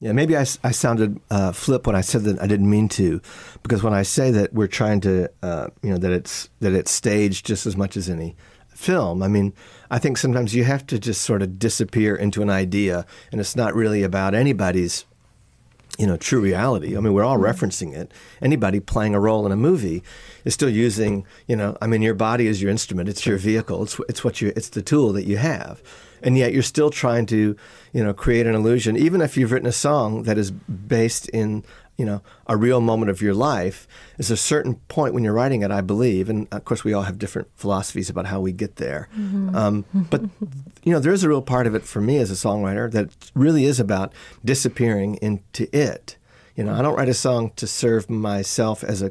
Yeah, maybe I, I sounded uh, flip when I said that I didn't mean to, because when I say that we're trying to, uh, you know, that it's that it's staged just as much as any film. I mean, I think sometimes you have to just sort of disappear into an idea, and it's not really about anybody's, you know, true reality. I mean, we're all referencing it. Anybody playing a role in a movie is still using, you know, I mean, your body is your instrument. It's your vehicle. It's it's what you it's the tool that you have and yet you're still trying to you know create an illusion even if you've written a song that is based in you know a real moment of your life there's a certain point when you're writing it i believe and of course we all have different philosophies about how we get there. Um, but you know there's a real part of it for me as a songwriter that really is about disappearing into it. You know i don't write a song to serve myself as a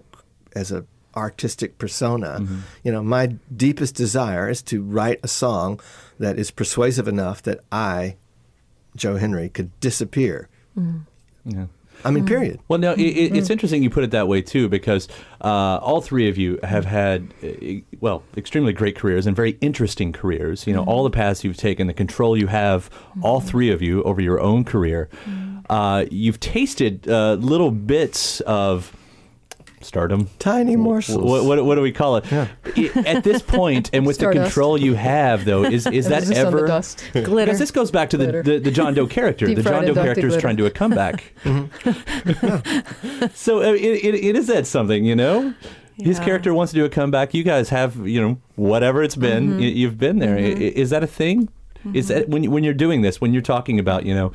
as a artistic persona. You know, my deepest desire is to write a song that is persuasive enough that I, Joe Henry, could disappear. Yeah. I mean, period. Well, no, it, it, it's interesting you put it that way too, because uh, all three of you have had, uh, well, extremely great careers and very interesting careers. You know, all the paths you've taken, the control you have, all three of you over your own career. Uh, you've tasted uh, little bits of stardom. Tiny morsels. What, what, what do we call it? I- At this point, and with the Stardust. control you have, though, is is that Emphasis on the ever? dust. Glitter. Because this goes back to the, the, the John Doe character. Deep the John Doe character is trying to do a comeback. so uh, it, it, it is that something, you know? His character wants to do a comeback. You guys have, you know, whatever it's been, Mm-hmm. y- you've been there. I- Is that a thing? Is that when, you- when you're doing this, when you're talking about, you know,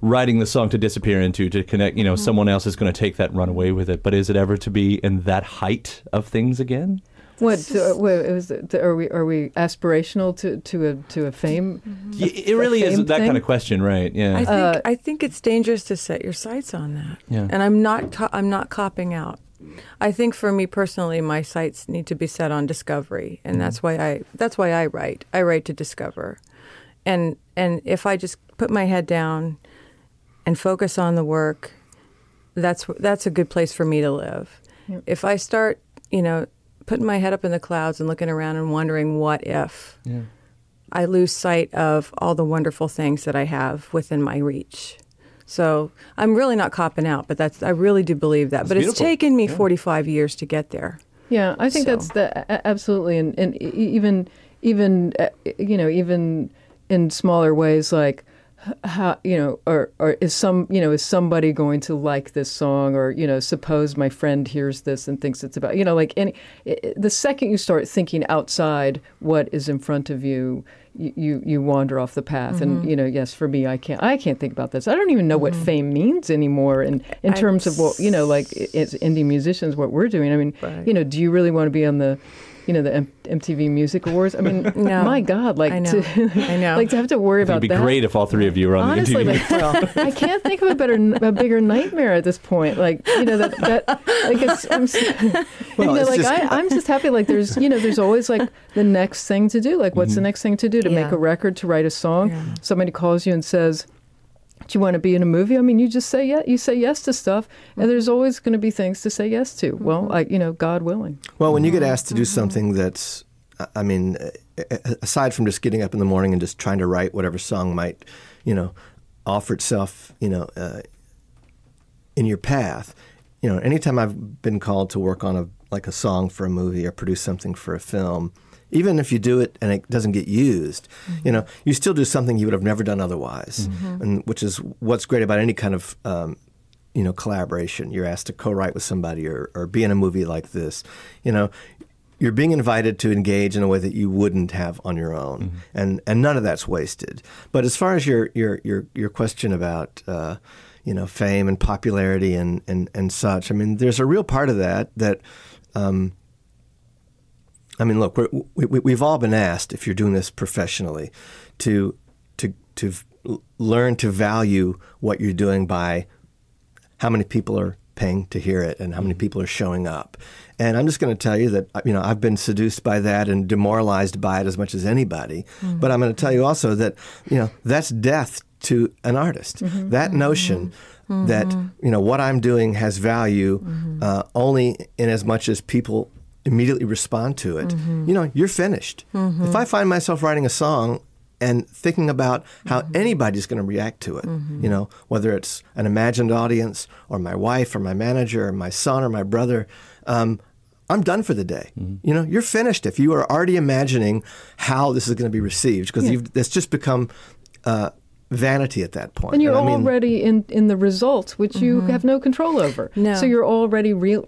writing the song to disappear into, to connect, you know, Mm-hmm. someone else is going to take that and run away with it. But is it ever to be in that height of things again? What uh, wait, it was? Are we are we aspirational to to a to a fame? Y- It really is fame that kind of question, right? Yeah. I think Uh, I think it's dangerous to set your sights on that. Yeah. And I'm not co- I'm not copping out. I think for me personally, my sights need to be set on discovery, and that's why I that's why I write. I write to discover, and and if I just put my head down and focus on the work, that's that's a good place for me to live. If I start, you know, putting my head up in the clouds and looking around and wondering what if, I lose sight of all the wonderful things that I have within my reach. So I'm really not copping out, but that's I really do believe that. but it's taken me 45 years to get there. Yeah, I think So- that's the absolutely, and and e- even even uh, you know even in smaller ways like h- how you know or or is some you know is somebody going to like this song? Or you know suppose my friend hears this and thinks it's about you know like any the second you start thinking outside what is in front of you you you, wander off the path. And Mhm. you know yes for me I can't I can't think about this. I don't even know what fame means anymore in in I- terms of what you know like it's indie musicians what we're doing. I mean Right. you know do you really want to be on the you know the M- MTV Music Awards I mean No. my god like I know. to I know. like to have to worry It'd about be that great if all three of you were on honestly the interview. like, I can't think of a better a bigger nightmare at this point like you know that that like it's I'm, Well, you know it's like just- I, I'm just happy like there's you know there's always like the next thing to do like what's the mm-hmm. next thing to do to make a record to write a song Yeah. somebody calls you and says do you want to be in a movie? I mean, you just say yeah, you say yes to stuff, and there's always going to be things to say yes to. Well, I, you know, God willing. Well, when you get asked to do something that's, I mean, aside from just getting up in the morning and just trying to write whatever song might, you know, offer itself, you know, uh, in your path, you know, anytime I've been called to work on a like a song for a movie or produce something for a film, even if you do it and it doesn't get used, you know, you still do something you would have never done otherwise, and which is what's great about any kind of um, you know collaboration. You're asked to co-write with somebody or, or be in a movie like this, you know. You're being invited to engage in a way that you wouldn't have on your own, and and none of that's wasted. But as far as your your your your question about uh, you know fame and popularity and, and and such, I mean, there's a real part of that that. Um, I mean, look, we're, we, we- we've all been asked, if you're doing this professionally, to to to learn to value what you're doing by how many people are paying to hear it and how many mm-hmm. people are showing up. And I'm just going to tell you that you know I've been seduced by that and demoralized by it as much as anybody. Mm-hmm. But I'm going to tell you also that you know that's death to an artist. Mm-hmm. That notion that you know what I'm doing has value uh, only in as much as people immediately respond to it. Mm-hmm. You know, you're finished. Mm-hmm. If I find myself writing a song and thinking about how mm-hmm. anybody's going to react to it, you know, whether it's an imagined audience or my wife or my manager or my son or my brother, um, I'm done for the day. You know, you're finished if you are already imagining how this is going to be received because you've it's just become uh, vanity at that point. And you're I mean, already in, in the results, which you have no control over. No. So you're already real,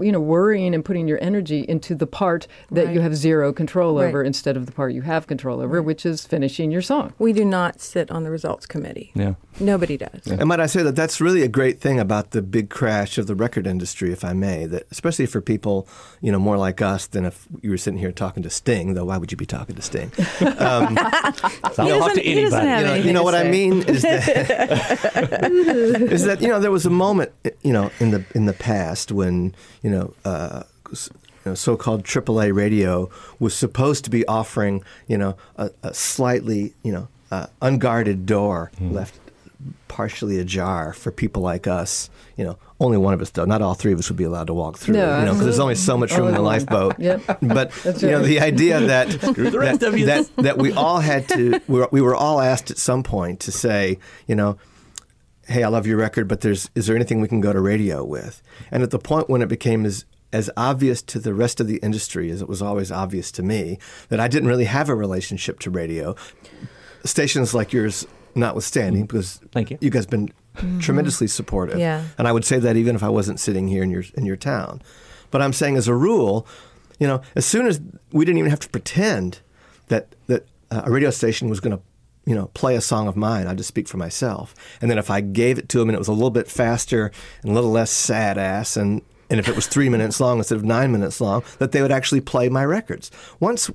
you know, worrying and putting your energy into the part that you have zero control Right. over instead of the part you have control over, which is finishing your song. We do not sit on the results committee. Yeah. Nobody does. And might I say that that's really a great thing about the big crash of the record industry, if I may, that especially for people, you know, more like us than if you were sitting here talking to Sting, though why would you be talking to Sting? Um, I'll talk to doesn't- he doesn't anybody. have you know, anything you know to what I say. mean is that is that you know there was a moment you know in the in the past when you know. Uh, you know, so-called AAA radio was supposed to be offering, you know, a, a slightly, you know, uh, unguarded door left partially ajar for people like us. You know, only one of us though. Not all three of us would be allowed to walk through. No, you know, because there's only so much room in the lifeboat. Yep. But That's you know, the idea that that, that that we all had to, we were, we were all asked at some point to say, you know, hey, I love your record, but there's is there anything we can go to radio with? And at the point when it became as as obvious to the rest of the industry as it was always obvious to me that I didn't really have a relationship to radio, stations like yours notwithstanding, because Thank you. you guys been tremendously supportive. Yeah. And I would say that even if I wasn't sitting here in your in your town. But I'm saying as a rule, you know, as soon as we didn't even have to pretend that that uh, a radio station was going to you know, play a song of mine. I just speak for myself. And then if I gave it to them and it was a little bit faster and a little less sad ass, and and if it was three minutes long instead of nine minutes long, that they would actually play my records. Once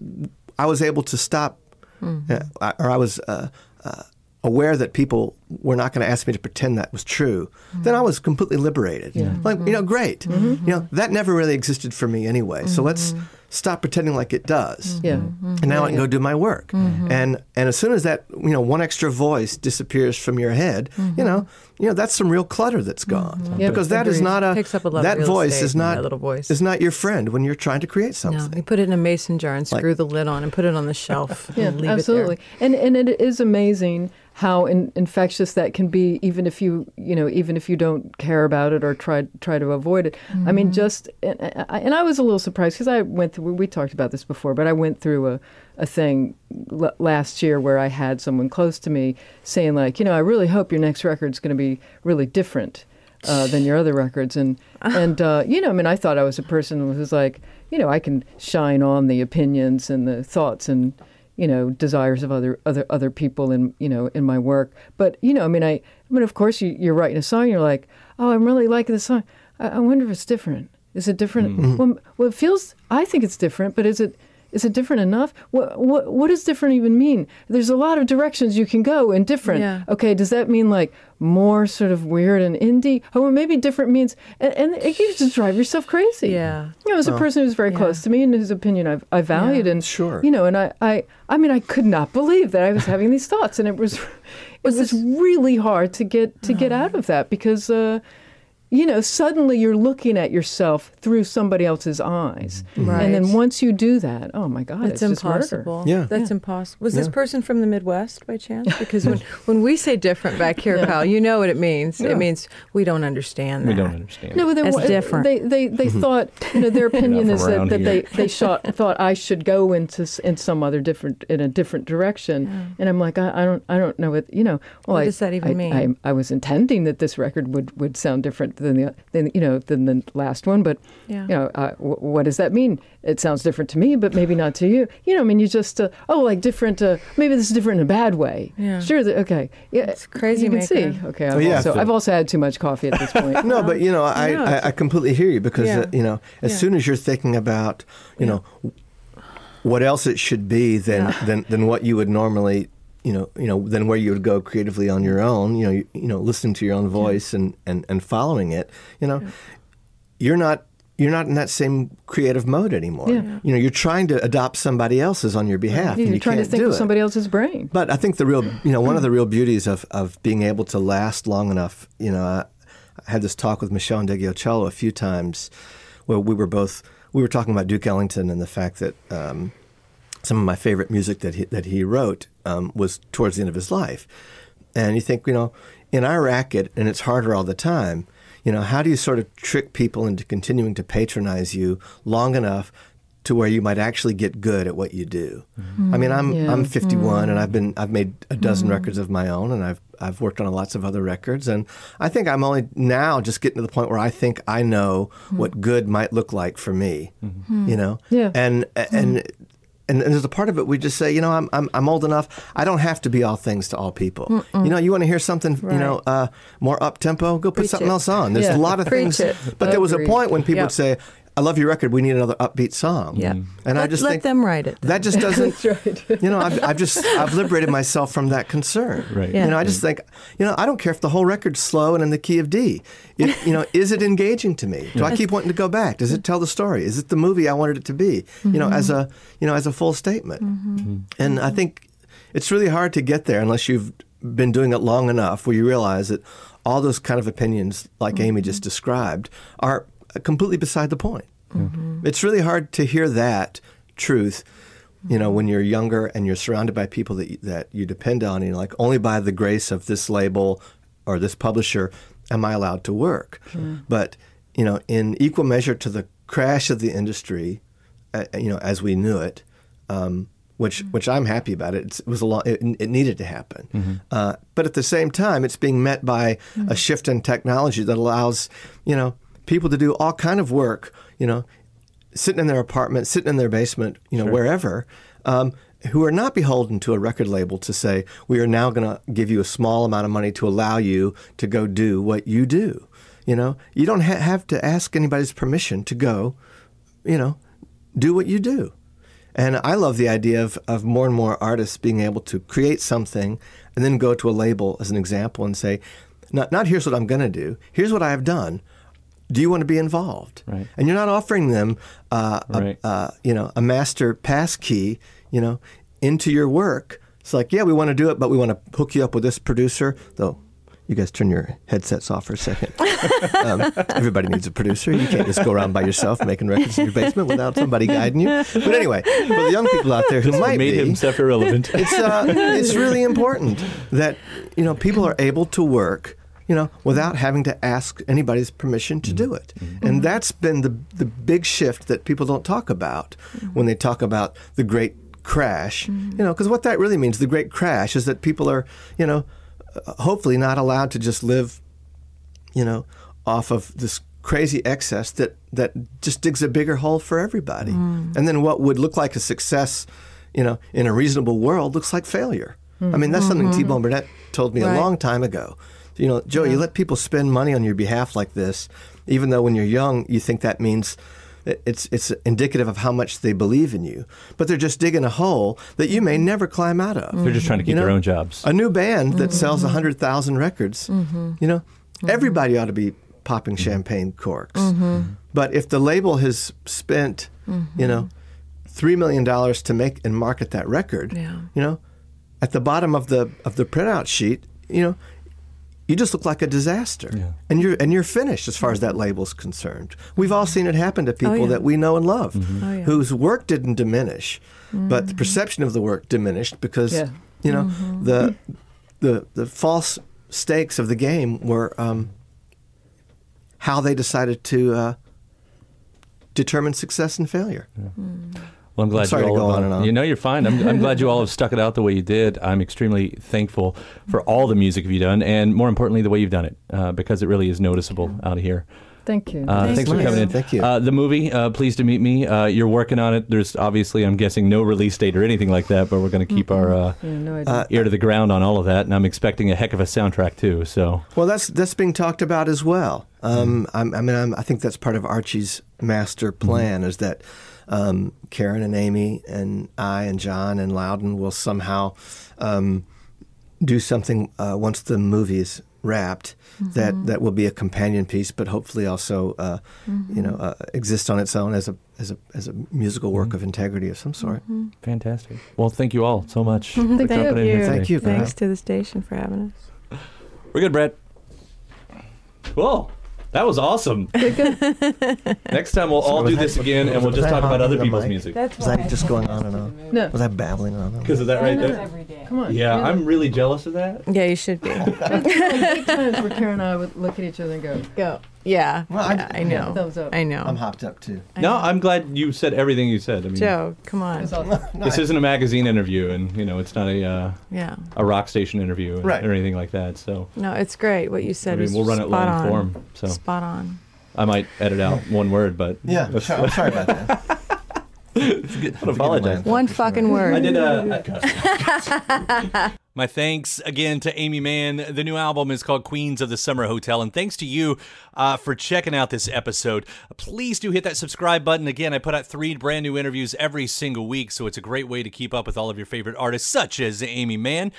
I was able to stop, uh, or I was uh, uh, aware that people were not going to ask me to pretend that was true, then I was completely liberated. Like, you know, great. Mm-hmm. Mm-hmm. You know, that never really existed for me anyway. So let's mm-hmm. stop pretending like it does. Yeah. And now I can go do my work. And and as soon as that you know one extra voice disappears from your head, you know, you know that's some real clutter that's gone. Yep. Because that is Agreed. not a Takes up a lot that real voice is not that little voice. is not your friend when you're trying to create No, something. you put it in a mason jar and screw the lid on and put it on the shelf. Yeah, and leave absolutely. It there. And and it is amazing how in, infectious that can be, even if you you know even if you don't care about it or try try to avoid it. I mean, Mhm. just and I, and I was a little surprised because I went through. We talked about this before, but I went through a a thing l- last year where I had someone close to me saying like, you know, I really hope your next record's going to be really different uh, than your other records, and and uh, you know, I mean, I thought I was a person who was like, you know, I can shine on the opinions and the thoughts and you know desires of other other other people in you know in my work. But you know, I mean, I I mean, of course, you, you're writing a song, you're like, oh, I'm really liking the song. I, I wonder if it's different. Is it different? Mhm. Well, well, it feels. I think it's different, but is it? Is it different enough? What, what what does different even mean? There's a lot of directions you can go in different. Yeah. Okay, does that mean like more sort of weird and indie? Or maybe different means, and, and it, you just drive yourself crazy. Yeah. You know, as a Well, person who's very close to me and whose opinion I've, I valued, Yeah. and sure, you know, and I, I, I mean, I could not believe that I was having these thoughts, and it was, it was, really hard to get to get out of that because, uh, you know, suddenly you're looking at yourself through somebody else's eyes, Right. and then once you do that, oh my God, That's it's just murder. impossible. Yeah. That's impossible. Was this person from the Midwest by chance? Because when, when we say different back here, Yeah. Kyle, you know what it means. Yeah. It means we don't understand that. We don't understand. No, but then It's what- different. They they they thought you know their opinion is that, that they they shot, thought I should go into in some other different in a different direction, and I'm like I, I don't I don't know what you know. Well, What I, does that even I, mean? I, I was intending that this record would, would sound different than the than you know than the last one, but Yeah. you know uh, w- what does that mean? It sounds different to me, but maybe not to you. You know, I mean, you just uh, oh like different. Uh, maybe this is different in a bad way. Yeah. Sure. that- Okay. Yeah. It's crazy You can maker. see. Okay. Oh, I've, yeah. also, I've also had too much coffee at this point. no, but you know, I, Yeah. I, I completely hear you because Yeah. uh, you know, as Yeah. soon as you're thinking about you know what else it should be than Yeah. than than what you would normally you know you know than where you would go creatively on your own you know you, you know listening to your own voice and, and and following it you know you're not you're not in that same creative mode anymore. Yeah. you know you're trying to adopt somebody else's on your behalf You're and you trying to think of somebody else's brain. But I think the real, you know, one of the real beauties of, of being able to last long enough, you know, I, I had this talk with Michelle Ndegeocello a few times where we were both, we were talking about Duke Ellington and the fact that um, some of my favorite music that he, that he wrote um, was towards the end of his life. And you think, you know, in our racket, and it's harder all the time, you know, how do you sort of trick people into continuing to patronize you long enough to where you might actually get good at what you do? I mean, I'm Yeah. I'm 51 and Mm. I've been I've made a dozen Mm. records of my own and I've I've worked on lots of other records and I think I'm only now just getting to the point where I think I know what good might look like for me. Mm. You know? Yeah. And and and, and there's a part of it we just say, you know, I'm, I'm I'm old enough. I don't have to be all things to all people. Mm-mm. You know, you want to hear something, you know, uh, more up tempo. Go put Preach something it. else on. There's Yeah. a lot of Preach things. it. But there was a point when people Yep. would say, "I love your record. We need another upbeat song." Yeah. Mm. And I just let think them write it. That just doesn't. That's right. You know, I've, I've just I've liberated myself from that concern. Right. Yeah. You know, I just think, you know, I don't care if the whole record's slow and in the key of D. It, you know, is it engaging to me? Do I keep wanting to go back? Does it tell the story? Is it the movie I wanted it to be? You know, as a mm-hmm. you know as a full statement. Mm-hmm. mm-hmm. And I think it's really hard to get there unless you've been doing it long enough where you realize that all those kind of opinions, like mm-hmm. Aimee just described, are completely beside the point. It's really hard to hear that truth, you know, when you're younger and you're surrounded by people that you, that you depend on, and you're like, only by the grace of this label or this publisher am I allowed to work. But you know, in equal measure to the crash of the industry, uh, you know, as we knew it, um, which which I'm happy about. It, it was a lot. It, it needed to happen, uh, but at the same time, it's being met by a shift in technology that allows you know people to do all kind of work. You know, sitting in their apartment, sitting in their basement, you know, wherever. Um, who are not beholden to a record label to say, we are now going to give you a small amount of money to allow you to go do what you do. You know, you don't ha- have to ask anybody's permission to go, you know, do what you do. And I love the idea of, of more and more artists being able to create something and then go to a label as an example and say, not, not here's what I'm going to do, here's what I have done. Do you want to be involved? Right. And you're not offering them, uh, Right. a, uh, you know, a master pass key, you know, into your work. It's like, yeah, we want to do it, but we want to hook you up with this producer, though. you guys turn your headsets off for a second. um, everybody needs a producer. You can't just go around by yourself making records in your basement without somebody guiding you. But anyway, for the young people out there who Just might made be, himself irrelevant. it's uh, it's really important that you know people are able to work you know without having to ask anybody's permission to do it. And mm-hmm. that's been the the big shift that people don't talk about mm-hmm. when they talk about the great crash. Mm-hmm. You know because what that really means the great crash is that people are you know uh, hopefully not allowed to just live you know off of this crazy excess that that just digs a bigger hole for everybody. Mm. And then what would look like a success you know in a reasonable world looks like failure. I mean that's something t-bone burnett told me Right. a long time ago you know joe you let people spend money on your behalf like this even though when you're young you think that means it's it's indicative of how much they believe in you, but they're just digging a hole that you may never climb out of. They're just trying to keep You know, their own jobs. A new band that mm-hmm. sells a hundred thousand records, mm-hmm. you know, mm-hmm. everybody ought to be popping champagne corks. But if the label has spent, you know, three million dollars to make and market that record, Yeah. you know, at the bottom of the of the printout sheet, you know, you just look like a disaster, and you're and you're finished as far as that label's concerned. We've all seen it happen to people yeah. that we know and love, Oh, yeah. whose work didn't diminish, but the perception of the work diminished because Yeah. you know the the the false stakes of the game were um, how they decided to uh, determine success and failure. Well, I'm glad sorry you to all go on and on. You know, you're fine. I'm, I'm glad you all have stuck it out the way you did. I'm extremely thankful for all the music you've done, and more importantly, the way you've done it, uh, because it really is noticeable out of here. Thank you. Uh, thanks for coming in. Thank you. Uh, the movie, uh, Pleased to Meet Me. Uh, you're working on it. There's obviously, I'm guessing, no release date or anything like that, but we're going to keep our uh, Yeah, no idea. ear to the ground on all of that, and I'm expecting a heck of a soundtrack too. So Well, that's that's being talked about as well. Um, I'm, I mean, I'm, I think that's part of Archie's master plan is that um, Karin and Aimee and I and John and Loudon will somehow um, do something uh, once the movie is wrapped that that will be a companion piece, but hopefully also uh, you know uh, exist on its own as a as a as a musical work of integrity of some sort. fantastic. Well, thank you all so much for Thank jumping you. today. Thank you. Thanks to the station for having us. We're good, Brett. Cool. That was awesome. Next time we'll all do I- this again, and we'll just talk about other people's mic? music. That's Was I just going on and on? no, Was I babbling on and on? Because of that right there. every day. come on. Yeah, You I'm really jealous of that. Yeah, you should be. There's like times where Karin and I would look at each other and go, Go. Yeah. Well, I- yeah, I, know. thumbs up. I know. I'm hopped up too. No, I'm glad you said everything you said. I mean, Joe, come on. It's all- this isn't a magazine interview, and you know, it's not a uh, Yeah. a rock station interview Right. or anything like that. So No, it's great what you said. I mean, was we'll run it spot long on. form. So Spot on. I might edit out one word, but Yeah, that's- I'm sorry about that. I don't apologize. One fucking word. I did a. My thanks again to Aimee Mann. The new album is called Queens of the Summer Hotel. And thanks to you uh, for checking out this episode. Please do hit that subscribe button. Again, I put out three brand new interviews every single week, so it's a great way to keep up with all of your favorite artists, such as Aimee Mann.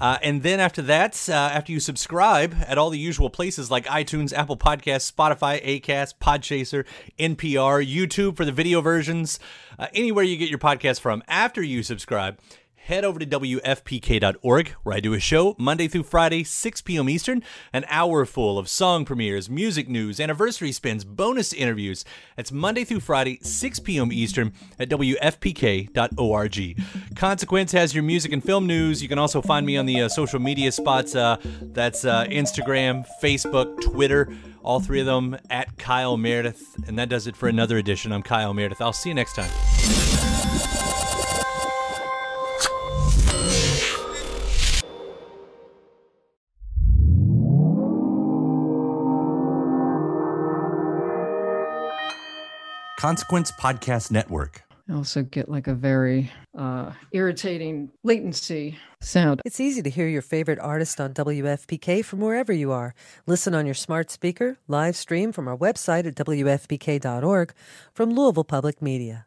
Uh, and then after that, uh, after you subscribe at all the usual places like iTunes, Apple Podcasts, Spotify, Acast, Podchaser, NPR, YouTube for the video versions, uh, anywhere you get your podcast from, after you subscribe, head over to WFPK.org, where I do a show Monday through Friday, 6 p.m. Eastern, an hour full of song premieres, music news, anniversary spins, bonus interviews. That's Monday through Friday, 6 p.m. Eastern at WFPK.org. Consequence has your music and film news. You can also find me on the uh, social media spots. Uh, that's uh, Instagram, Facebook, Twitter. All three of them at Kyle Meredith. And that does it for another edition. I'm Kyle Meredith. I'll see you next time. Consequence Podcast Network. I also get like a very uh, irritating latency sound. It's easy to hear your favorite artist on WFPK from wherever you are. Listen on your smart speaker, live stream from our website at WFPK.org from Louisville Public Media.